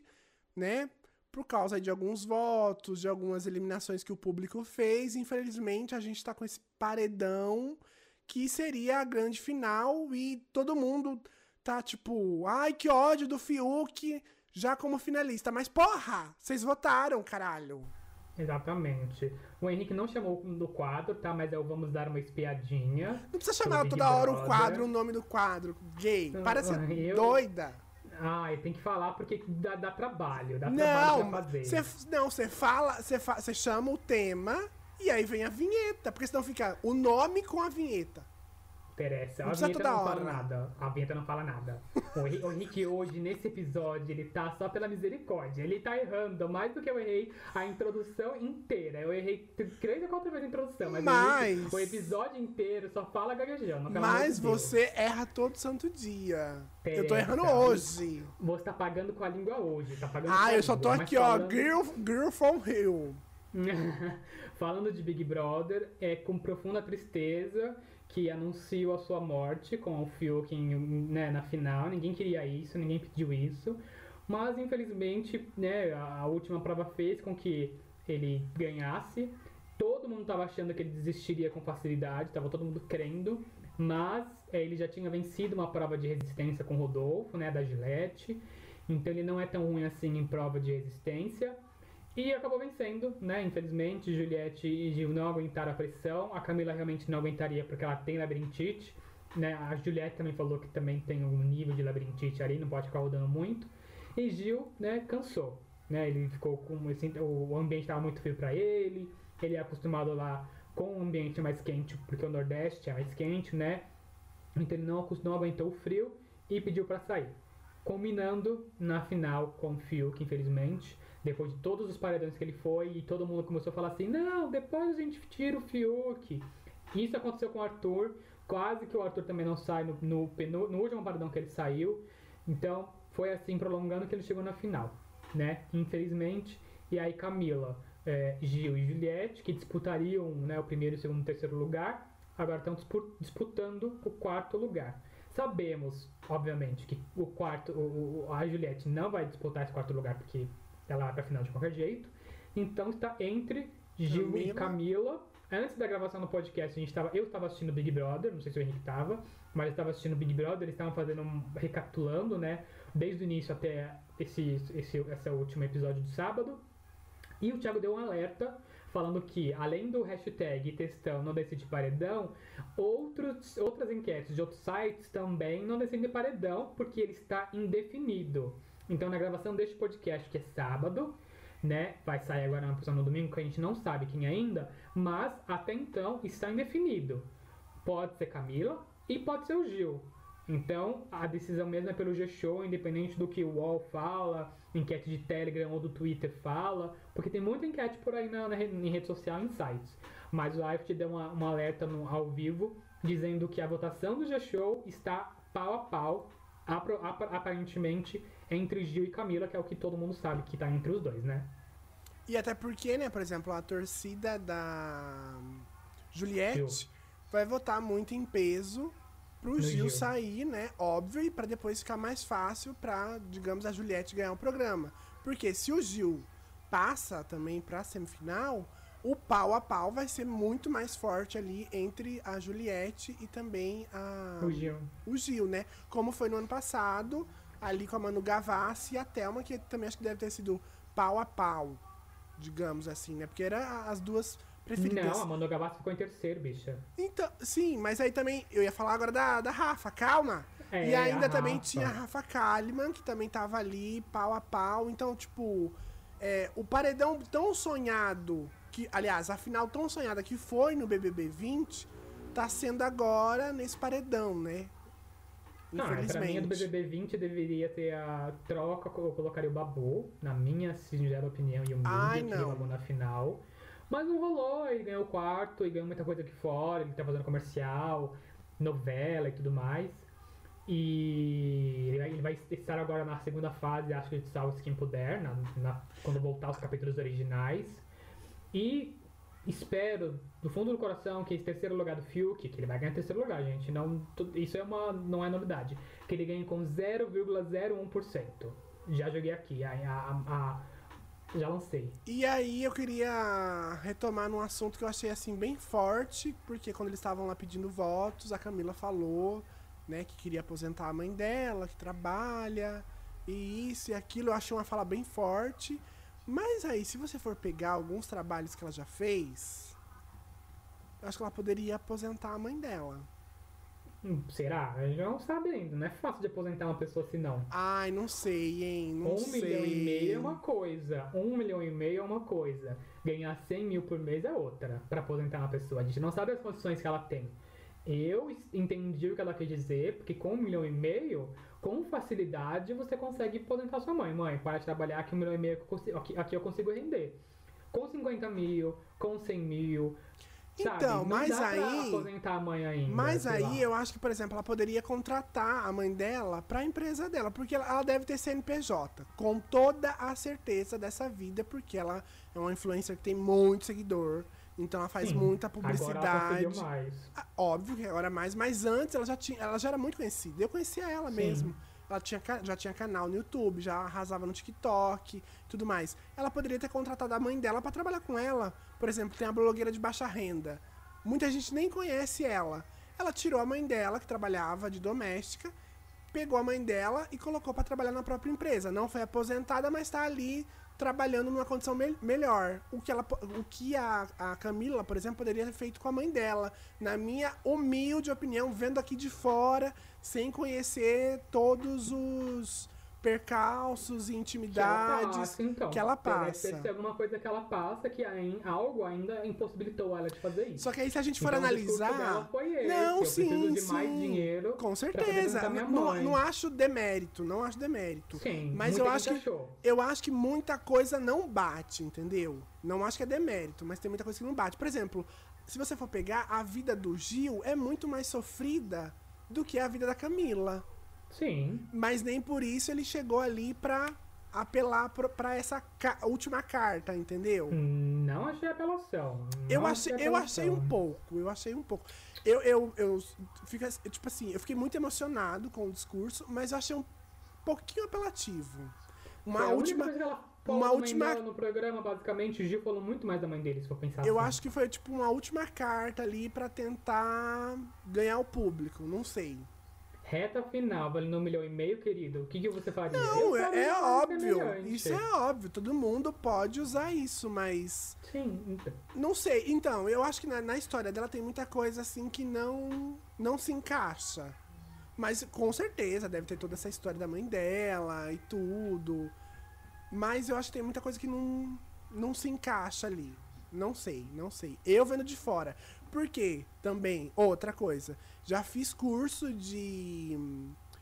né? Por causa de alguns votos, de algumas eliminações que o público fez. Infelizmente, a gente tá com esse paredão que seria a grande final e todo mundo tá tipo, ai que ódio do Fiuk já como finalista. Mas porra, vocês votaram, caralho. Exatamente. O Henrique não chamou do quadro, tá? Mas o Vamos Dar uma Espiadinha. Não precisa chamar toda hora o quadro, o nome do quadro. Gay, para ser eu- doida. Ai, tem que falar porque dá, dá trabalho. Dá trabalho Não, pra fazer. você não, você fala, você fa, você chama o tema e aí vem a vinheta, porque senão fica o nome com a vinheta. Interessa. Não A vinheta não hora. fala nada. A vinheta não fala nada. O Henrique hoje, nesse episódio, ele tá só pela misericórdia. Ele tá errando mais do que eu errei a introdução inteira. Eu errei três ou quatro vezes a introdução, mas, o Mas- Henrique, o episódio inteiro só fala gaguejando. Mas Deus. você erra todo santo dia. Eu tô errando hoje. Você tá pagando com a língua hoje. Tá pagando Ah, eu só tô aqui, ó, falando- girl, girl from Hill. Falando de Big Brother, é com profunda tristeza que anunciou a sua morte com o Fiuk né, na final. Ninguém queria isso, ninguém pediu isso. Mas infelizmente, né, a a última prova fez com que ele ganhasse. Todo mundo estava achando que ele desistiria com facilidade, estava todo mundo crendo. Mas é, ele já tinha vencido uma prova de resistência com o Rodolfo, né, da Gillette. Então ele não é tão ruim assim em prova de resistência. E acabou vencendo, né? Infelizmente, Juliette e Gil não aguentaram a pressão. A Camila realmente não aguentaria porque ela tem labirintite. Né? A Juliette também falou que também tem um nível de labirintite ali, não pode ficar rodando muito. E Gil, né, cansou. Né? Ele ficou com o ambiente estava muito frio para ele. Ele é acostumado lá com um ambiente mais quente, porque o Nordeste é mais quente, né? Então ele não, não aguentou o frio e pediu para sair. Combinando na final com o Fiuk, infelizmente. Depois de todos os paredões que ele foi, e todo mundo começou a falar assim: não, depois a gente tira o Fiuk. Isso aconteceu com o Arthur. Quase que o Arthur também não sai no, no, no último paredão que ele saiu. Então foi assim, prolongando que ele chegou na final, né? Infelizmente. E aí Camila, é, Gil e Juliette, que disputariam né, o primeiro, segundo e terceiro lugar, agora estão dispu- disputando o quarto lugar. Sabemos, obviamente, que o quarto, o- a Juliette não vai disputar esse quarto lugar porque ela vai pra final de qualquer jeito. Então está entre Gil e Camila. Camila. Antes da gravação do podcast, a gente tava, eu estava assistindo Big Brother, não sei se o Henrique estava, mas eu estava assistindo Big Brother, eles estavam fazendo um, recapitulando, né, desde o início até esse, esse, esse último episódio de sábado. E o Thiago deu um alerta falando que, além do hashtag textão não decide paredão, outros, outras enquetes de outros sites também não decidem paredão, porque ele está indefinido. Então, na gravação deste podcast, que é sábado, né, vai sair agora na posição no domingo, que a gente não sabe quem ainda, mas até então está indefinido. Pode ser Camila e pode ser o Gil. Então, a decisão mesmo é pelo G-Show, independente do que o UOL fala, enquete de Telegram ou do Twitter fala, porque tem muita enquete por aí na, na em rede social, em sites. Mas o IFT deu uma, uma alerta no- ao vivo, dizendo que a votação do G-Show está pau a pau, aparentemente, entre Gil e Camila, que é o que todo mundo sabe que está entre os dois, né? E até porque, né, por exemplo, a torcida da Juliette Gil. vai votar muito em peso pro Gil, Gil. sair, né? Óbvio, e pra depois ficar mais fácil pra, digamos, a Juliette ganhar o programa. Porque se o Gil passa também pra semifinal, o pau a pau vai ser muito mais forte ali entre a Juliette e também a O Gil. o Gil, né? Como foi no ano passado, ali com a Manu Gavassi e a Thelma, que também acho que deve ter sido pau a pau, digamos assim, né? Porque era as duas preferidas. Não, a Manu Gavassi ficou em terceiro, bicha. Então, sim, mas aí também, eu ia falar agora da, da Rafa, calma. É, e ainda também Rafa. tinha a Rafa Kalimann, que também tava ali, pau a pau. Então, tipo, é, o paredão tão sonhado, que, aliás, a final tão sonhada que foi no BBB 20, tá sendo agora nesse paredão, né? Não, é, pra mim, do. BBB 20 deveria ter a troca, eu colocaria o Babu, na minha singela opinião, e o o Babu na final. Mas não rolou, ele ganhou o quarto, e ganhou muita coisa aqui fora, ele tá fazendo comercial, novela e tudo mais. E ele vai, ele vai estar agora na segunda fase, acho que de Salve Quem Puder, na, na- quando voltar os capítulos originais. E espero, do fundo do coração, que esse terceiro lugar do Fiuk, que ele vai ganhar terceiro lugar, gente. Não, isso é uma, não é novidade. Que ele ganhe com 0,01%. Já joguei aqui, a, a- a- já lancei. E aí eu queria retomar num assunto que eu achei assim bem forte, porque quando eles estavam lá pedindo votos, a Camila falou, né, que queria aposentar a mãe dela, que trabalha, e isso e aquilo, eu achei uma fala bem forte. Mas aí, se você for pegar alguns trabalhos que ela já fez, eu acho que ela poderia aposentar a mãe dela. Hum, será? A gente não sabe ainda. Não é fácil de aposentar uma pessoa assim, não. Ai, não sei, hein? Não um sei. milhão e meio é uma coisa. Um milhão e meio é uma coisa. Ganhar 100 mil por mês é outra. Pra aposentar uma pessoa. A gente não sabe as condições que ela tem. Eu entendi o que ela quis dizer, porque com um milhão e meio, com facilidade, você consegue aposentar sua mãe. Mãe, para de trabalhar que um milhão e meio consigo- aqui, aqui eu consigo render. Com 50 mil, com 100 mil. sabe? Então, mas aí- aposentar a mãe ainda. Mas aí lá. eu acho que, por exemplo, ela poderia contratar a mãe dela pra empresa dela, porque ela, ela deve ter CNPJ, com toda a certeza dessa vida, porque ela é uma influencer que tem muito seguidor, então ela faz Sim. muita Agora publicidade. conseguiu mais. Óbvio que agora mais, mas antes ela já tinha, ela já era muito conhecida. Eu conhecia ela Sim. mesmo. Ela tinha, já tinha canal no YouTube, já arrasava no TikTok, tudo mais. Ela poderia ter contratado a mãe dela pra trabalhar com ela. Por exemplo, tem a blogueira de baixa renda. Muita gente nem conhece ela. Ela tirou a mãe dela, que trabalhava de doméstica, pegou a mãe dela e colocou pra trabalhar na própria empresa. Não foi aposentada, mas tá ali trabalhando numa condição mel- melhor. O que, ela, o que a, a Camila, por exemplo, poderia ter feito com a mãe dela. Na minha humilde opinião, vendo aqui de fora, sem conhecer todos os percalços e Que ela intimidades passa, então. que ela Deve passa. ser alguma coisa que ela passa que aí, algo ainda impossibilitou ela de fazer isso. Só que aí se a gente for Então, o discurso analisar, esse, não, sim, sim, mais dinheiro com certeza. Não, não acho demérito, não acho demérito. Sim, Mas eu acho que achou. eu acho que muita coisa não bate, entendeu? Não acho que é demérito, mas tem muita coisa que não bate. Por exemplo, se você for pegar a vida do Gil é muito mais sofrida do que a vida da Camila. Sim. Mas nem por isso ele chegou ali pra apelar pra essa ca- última carta, entendeu? Não achei apelação. Eu Não achei, eu achei um pouco, eu achei um pouco. Eu, eu, eu fico, assim, tipo assim, eu fiquei muito emocionado com o discurso, mas eu achei um pouquinho apelativo. Uma única última. uma última- no programa, basicamente, o Gil falou muito mais da mãe dele, se for pensar Eu assim. acho que foi tipo uma última carta ali pra tentar ganhar o público, não sei. Reta final, valendo um milhão e meio, querido. O que, que você faria? Não, é, é óbvio. Isso é óbvio. Todo mundo pode usar isso, mas. Sim, então. Não sei. Então, eu acho que na, na história dela tem muita coisa assim que não, não se encaixa. Mas com certeza deve ter toda essa história da mãe dela e tudo. Mas eu acho que tem muita coisa que não, não se encaixa ali. Não sei, não sei. Eu vendo de fora. Por quê? Também, outra coisa. Já fiz curso de,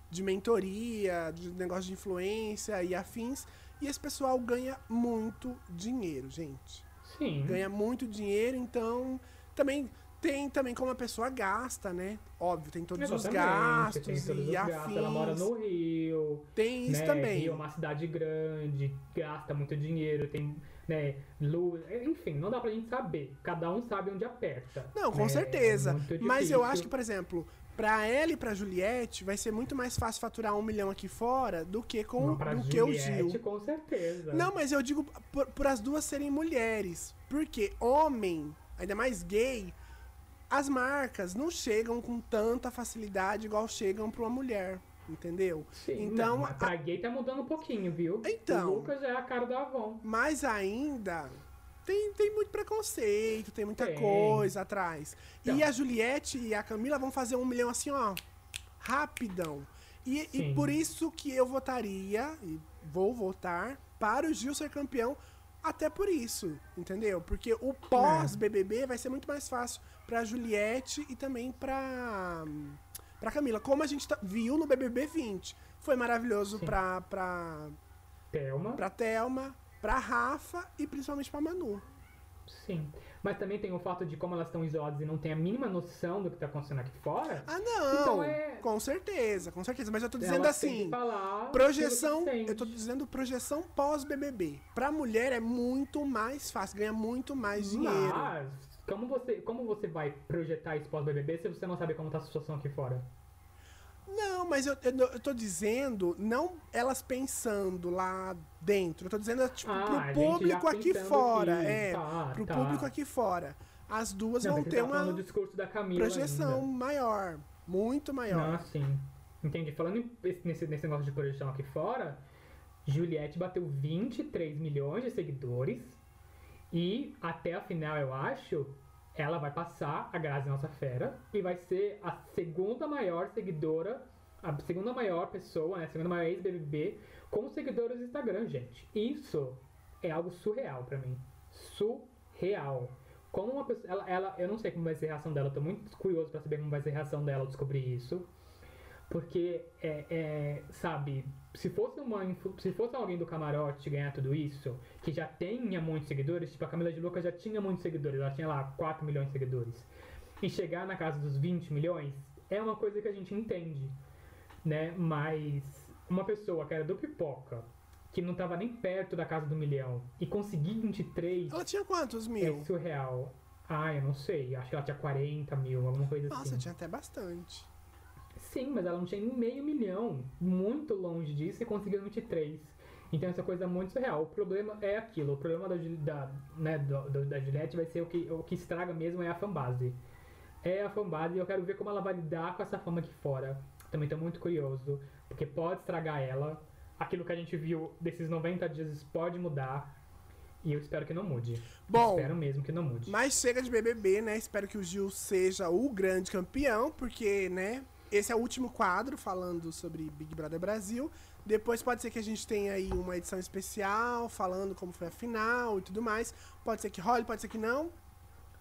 de mentoria, de negócio de influência e afins. E esse pessoal ganha muito dinheiro, gente Sim. ganha muito dinheiro, então também tem também como a pessoa gasta, né? Óbvio, tem todos os Exatamente, gastos tem todos e os afins. gastos. Ela mora no Rio. Tem isso né? também. Rio é uma cidade grande, gasta muito dinheiro, tem né, luz. Enfim, não dá pra gente saber. Cada um sabe onde aperta. Não, com né? certeza. É Mas eu acho que, por exemplo, pra ela e pra Juliette vai ser muito mais fácil faturar um milhão aqui fora do que com Não, pra do que o Juliette, Gil. com certeza. Não, mas eu digo por, por as duas serem mulheres. Porque homem, ainda mais gay, as marcas não chegam com tanta facilidade igual chegam pra uma mulher. Entendeu? Sim, então, não, pra gay tá mudando um pouquinho, viu? Então. O Lucas é a cara da Avon. Mas ainda tem, tem muito preconceito, tem muita Tem. coisa atrás. E Então. a Juliette e a Camila vão fazer um milhão assim, ó, rapidão. E, e por isso que eu votaria, e vou votar, para o Gil ser campeão, até por isso, entendeu? Porque o pós-BBB vai ser muito mais fácil pra Juliette e também pra, pra Camila. Como a gente tá- viu no BBB 20. Foi maravilhoso Sim. pra, pra, Thelma. pra Thelma, pra Rafa e principalmente pra Manu. Sim. Mas também tem o fato de como elas estão isoladas e não tem a mínima noção do que tá acontecendo aqui fora. Ah, não! Então é- Com certeza, com certeza. Mas eu tô dizendo Elas assim. Projeção, eu tô dizendo projeção pós-BBB. Pra mulher é muito mais fácil, ganha muito mais dinheiro. Mas, como você, como você vai projetar isso pós-BBB se você não sabe como tá a situação aqui fora? Não, mas eu, eu, eu tô dizendo, não elas pensando lá dentro. Eu tô dizendo, tipo, Ah, pro público aqui fora. aqui. É, Tá, pro tá. público aqui fora. As duas Não, vão ter tá uma do discurso da Camila projeção ainda. maior. Muito maior. Não, sim. Entendi. Falando nesse, nesse negócio de projeção aqui fora, Juliette bateu 23 milhões de seguidores e até a final, eu acho, ela vai passar a Grazi Nossa Fera e vai ser a segunda maior seguidora, a segunda maior pessoa, né, a segunda maior ex-BBB com seguidores no Instagram, gente. Isso é algo surreal pra mim. Surreal. Como uma pessoa. Ela, ela, eu não sei como vai ser a reação dela, tô muito curioso pra saber como vai ser a reação dela ao descobrir isso. Porque, é, é, sabe, se fosse, uma, se fosse alguém do camarote ganhar tudo isso, que já tenha muitos seguidores, tipo a Camila de Lucas já tinha muitos seguidores, ela tinha lá 4 milhões de seguidores, e chegar na casa dos 20 milhões, é uma coisa que a gente entende, né? Mas uma pessoa que era do Pipoca, que não tava nem perto da casa do milhão, e conseguir 23 Ela tinha quantos é mil? surreal. Ah, eu não sei, acho que ela tinha 40 mil, alguma coisa Nossa, assim. tinha até bastante. Sim, mas ela não tinha nem meio milhão. Muito longe disso e conseguiu 23. Então essa coisa é muito surreal. O problema é aquilo. O problema da, da, né, do- do- da Juliette vai ser o que, o que estraga mesmo é a fanbase. É a fanbase e eu quero ver como ela vai lidar com essa fama aqui fora. Também tô muito curioso. Porque pode estragar ela. Aquilo que a gente viu desses 90 dias pode mudar. E eu espero que não mude. Bom, espero mesmo que não mude. Mas chega de BBB, né? Espero que o Gil seja o grande campeão, porque, né? Esse é o último quadro falando sobre Big Brother Brasil. Depois pode ser que a gente tenha aí uma edição especial falando como foi a final e tudo mais. Pode ser que role, pode ser que não.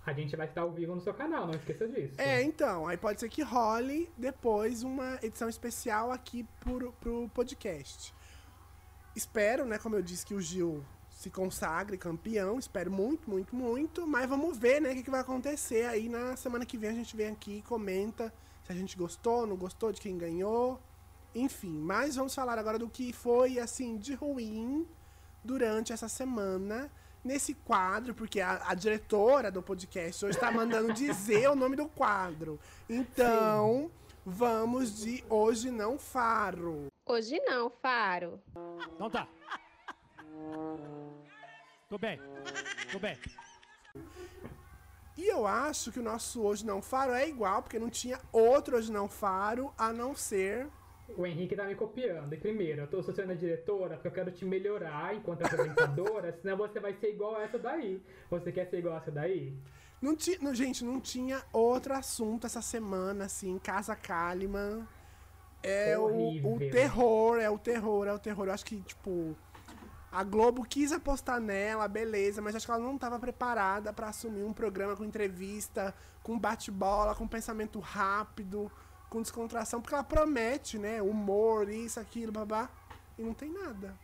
A gente vai estar ao vivo no seu canal, não esqueça disso. É, então, aí pode ser que role depois uma edição especial aqui pro, pro podcast. Espero, né, como eu disse, que o Gil se consagre campeão. Espero muito, muito, muito. Mas vamos ver, né, o que, que vai acontecer aí na semana que vem. A gente vem aqui e comenta se a gente gostou, não gostou, de quem ganhou. Enfim, mas vamos falar agora do que foi, assim, de ruim durante essa semana nesse quadro, porque a, a diretora do podcast hoje está mandando dizer o nome do quadro. Então, vamos de Hoje Não Faro. Hoje não, Faro. Então tá. Tô bem. Tô bem. E eu acho que o nosso Hoje Não Faro é igual, porque não tinha outro Hoje Não Faro a não ser. O Henrique tá me copiando. E primeiro, eu tô sendo a diretora porque eu quero te melhorar enquanto apresentadora, senão você vai ser igual a essa daí. Você quer ser igual a essa daí? Não ti, não, gente, não tinha outro assunto essa semana, assim, Casa Kalimann. É o, o terror, é o terror, é o terror. Eu acho que, tipo, a Globo quis apostar nela, beleza, mas acho que ela não estava preparada pra assumir um programa com entrevista, com bate-bola, com pensamento rápido, com descontração, porque ela promete, né, humor, isso, aquilo, babá, e não tem nada.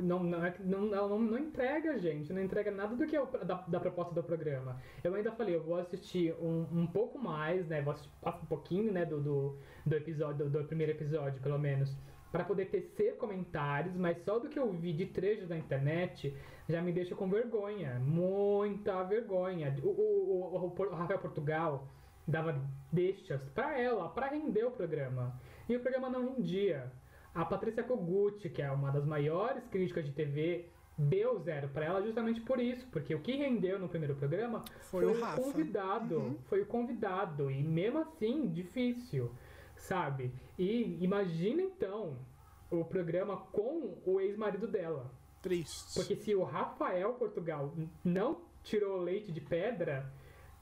Não, não, é não, não, não entrega, gente. Não entrega nada do que é o, da, da proposta do programa. Eu ainda falei, eu vou assistir um, um pouco mais, né? Vou assistir um pouquinho, né, do, do, do episódio, do, do primeiro episódio, pelo menos. Pra poder tecer comentários, mas só do que eu vi de trechos na internet já me deixa com vergonha. Muita vergonha. O, o, o, o o Rafael Portugal dava deixas pra ela, pra render o programa. E o programa não rendia. A Patrícia Kogut, que é uma das maiores críticas de TV, deu zero pra ela justamente por isso, porque o que rendeu no primeiro programa Foi o Rafa. convidado, foi o convidado e mesmo assim difícil, sabe? E imagina então o programa com o ex-marido dela, Triste. porque se o Rafael Portugal não tirou leite de pedra,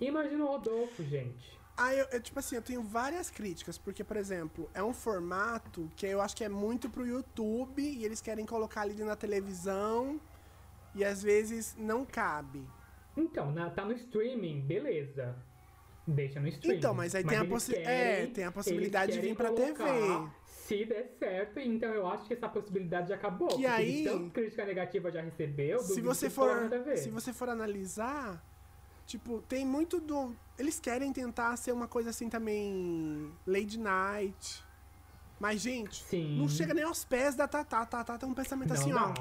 imagina o Rodolfo, gente. Ah, eu, eu, tipo assim, eu tenho várias críticas, porque, por exemplo, é um formato que eu acho que é muito pro YouTube e eles querem colocar ali na televisão e às vezes não cabe. Então, na- tá no streaming, beleza. Deixa no streaming. Então, mas aí tem a possi- querem- é, tem a possibilidade de vir pra TV. Se der certo, então eu acho que essa possibilidade já acabou. Que aí- de tanta crítica negativa já recebeu, se você for, se você for analisar, tipo, tem muito do eles querem tentar ser uma coisa assim também Lady Night. Mas gente, Sim. não chega nem aos pés da Tatá. Tatá tem um pensamento Não assim, ó.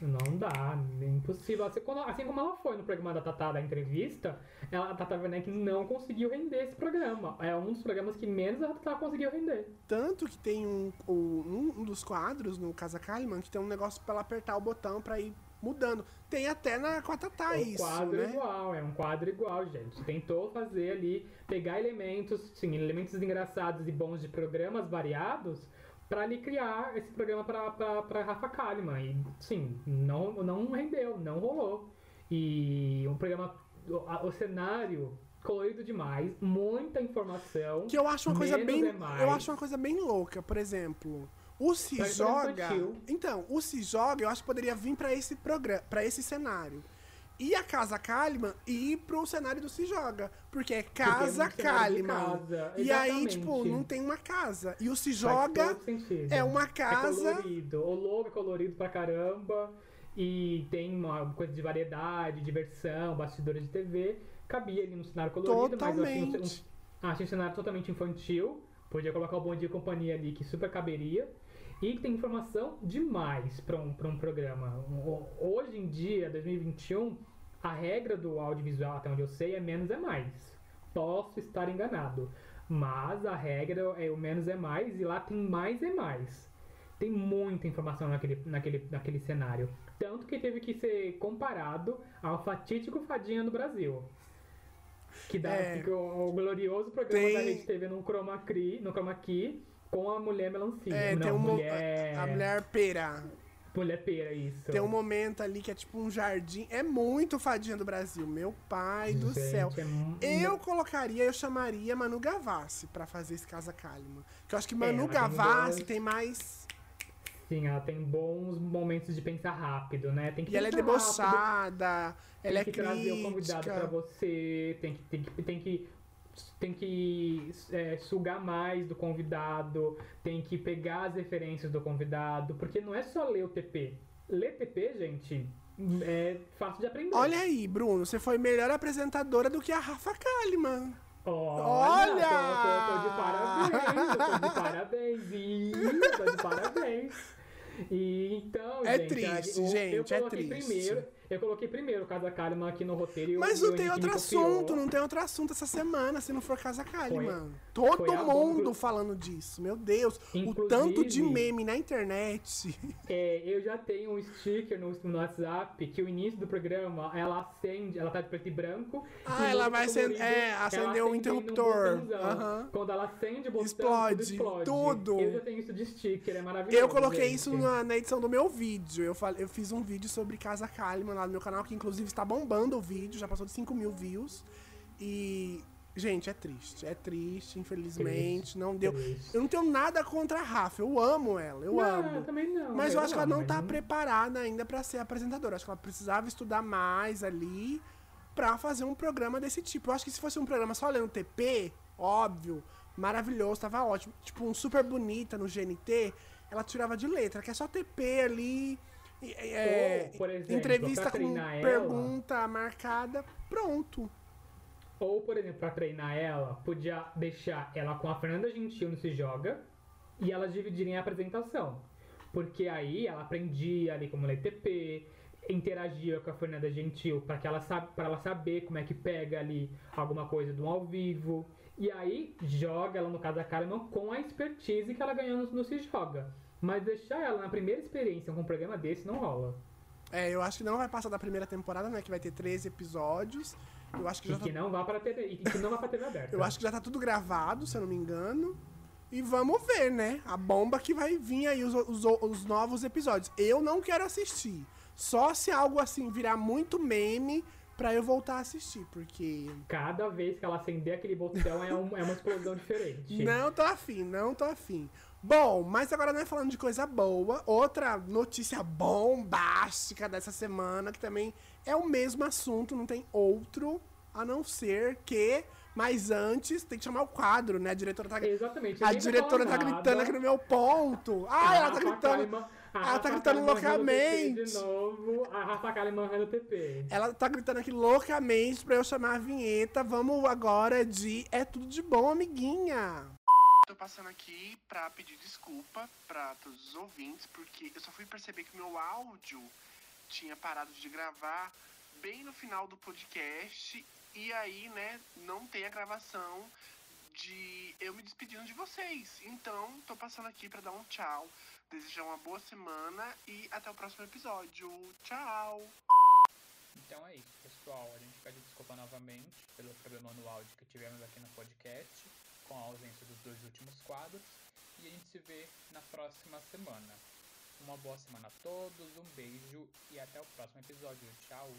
Não dá, é impossível. Assim, quando- assim como ela foi no programa da Tatá da entrevista, ela, a Tata Werneck não conseguiu render esse programa. É um dos programas que menos a Tatá conseguiu render. Tanto que tem um, um, um dos quadros no Casa Kalimann que tem um negócio pra ela apertar o botão pra ir mudando. Tem até na com a Tatá É um isso, quadro né? igual, é um quadro igual, gente. Tentou fazer ali, pegar elementos, sim, elementos engraçados e bons de programas variados pra ali criar esse programa pra Rafa Kalimann. E, sim, não, não rendeu, não rolou. E um programa, o, o cenário colorido demais, muita informação. Que eu acho uma coisa bem. é. Eu acho uma coisa bem louca, por exemplo. O Se Joga. infantil. Então, o Se Joga, eu acho que poderia vir pra esse programa, para esse cenário. E a Casa Kalimann ir pro cenário do Se Joga. Porque é Casa de Kalimann. casa, E aí, tipo, não tem uma casa. E o Se Joga é uma É casa. colorido. O logo é colorido pra caramba. E tem uma coisa de variedade, diversão, bastidores de TV. Cabia ali no cenário colorido, mas eu achei um, Totalmente. um, achei um cenário totalmente infantil. Podia colocar o Bom Dia e Companhia ali, que super caberia. E tem informação demais pra um, pra um programa. Hoje em dia, 2021, a regra do audiovisual, até onde eu sei, é menos é mais. Posso estar enganado. Mas a regra é o menos é mais e lá tem mais é mais. Tem muita informação naquele, naquele, naquele cenário. Tanto que teve que ser comparado ao fatídico Fadinha do Brasil. Que dá É. o, o glorioso programa Tem- da Rede TV no Chroma, Key, no Chroma Key com a mulher melancia. É, Não, tem um mulher, a mulher pera. mulher pera, isso. Tem um momento ali que é tipo um jardim. É muito fadinha do Brasil. Meu pai do Gente, céu. é Eu colocaria, eu chamaria Manu Gavassi pra fazer esse Casa Kalimann. Que eu acho que Manu ela tem Gavassi tem mais Sim, ela tem bons momentos de pensar rápido, né? Tem que E ela é pensar rápido, debochada, ela é tem que trazer o convidado pra crítica. você, tem que, tem que, tem que, tem que é, sugar mais do convidado, tem que pegar as referências do convidado, porque não é só ler o TP. Ler TP, gente, é fácil de aprender. Olha aí, Bruno, você foi melhor apresentadora do que a Rafa Kalimann. Olha! Olha! Tô, tô de parabéns, eu tô de parabéns. Ih, tô de parabéns. E então, É gente, triste, eu, eu gente, é triste. Primeiro, eu coloquei primeiro o Casa Kalimann aqui no roteiro. e o- Mas o não tem outro assunto, não tem outro assunto essa semana, se não for Casa Kalimann. foi Todo a mundo falando disso, meu Deus. O Inclusive- tanto de meme na internet. É, eu já tenho um sticker no, no WhatsApp que o início do programa ela acende, ela tá de preto e branco. Ah, e ela vai outro acen- colorido, é, acender um acende interruptor. Quando ela acende o botão, Explode, tudo explode. tudo. Eu já tenho isso de sticker, é maravilhoso. Eu coloquei gente. isso na, na edição do meu vídeo. Eu, eu fiz um vídeo sobre Casa Kalimann lá no meu canal, que inclusive está bombando o vídeo, já passou de 5 mil views. E, gente, é triste. É triste, infelizmente. não deu. Triste. Eu não tenho nada contra a Rafa, eu amo ela, eu não, amo. eu também não. Mas eu acho que ela não tá preparada ainda pra ser apresentadora. Acho que ela precisava estudar mais ali pra fazer um programa desse tipo. Eu acho que se fosse um programa só lendo TP, óbvio, maravilhoso, tava ótimo. Tipo, um super bonita no GNT, ela tirava de letra, que é só TP ali. É, Ou, por exemplo, entrevista com ela- pergunta marcada, pronto. Ou, por exemplo, pra treinar ela, podia deixar ela com a Fernanda Gentil no Se Joga e elas dividirem a apresentação. Porque aí ela aprendia ali como ler TP, interagia com a Fernanda Gentil para que ela sabe, para ela saber como é que pega ali alguma coisa do ao vivo. E aí joga ela no caso da Kalimann com a expertise que ela ganhou no, no Se Joga. Mas deixar ela na primeira experiência com um programa desse não rola. É, eu acho que não vai passar da primeira temporada, né? Que vai ter 13 episódios. Eu acho que E já tá que não vá para TV, e que não vá para TV aberta. Eu acho que já tá tudo gravado, se eu não me engano. E vamos ver, né? A bomba que vai vir aí, os, os, os novos episódios. Eu não quero assistir. Só se algo assim virar muito meme pra eu voltar a assistir. Porque. Cada vez que ela acender aquele botão é, um- é uma explosão diferente. Não tô afim, não tô afim. Bom, mas agora não é falando de coisa boa. Outra notícia bombástica dessa semana, que também é o mesmo assunto, não tem outro, a não ser que. Mas antes, tem que chamar o quadro, né? A diretora tá Exatamente. A diretora tá nada. gritando aqui no meu ponto. Ah, ela tá gritando. A ela tá gritando loucamente. De novo, a Rafa Kalimann errando o TP. Ela tá gritando aqui loucamente pra eu chamar a vinheta. Vamos agora de É Tudo de Bom, amiguinha. Passando aqui pra pedir desculpa pra todos os ouvintes, porque eu só fui perceber que meu áudio tinha parado de gravar bem no final do podcast. E aí, né, não tem a gravação de eu me despedindo de vocês. Então, tô passando aqui pra dar um tchau, desejar uma boa semana e até o próximo episódio. Tchau! Então é isso, pessoal. A gente pede desculpa novamente pelo problema no áudio que tivemos aqui no podcast, com a ausência dos dois últimos quadros. E a gente se vê na próxima semana. Uma boa semana a todos, um beijo e até o próximo episódio. Tchau!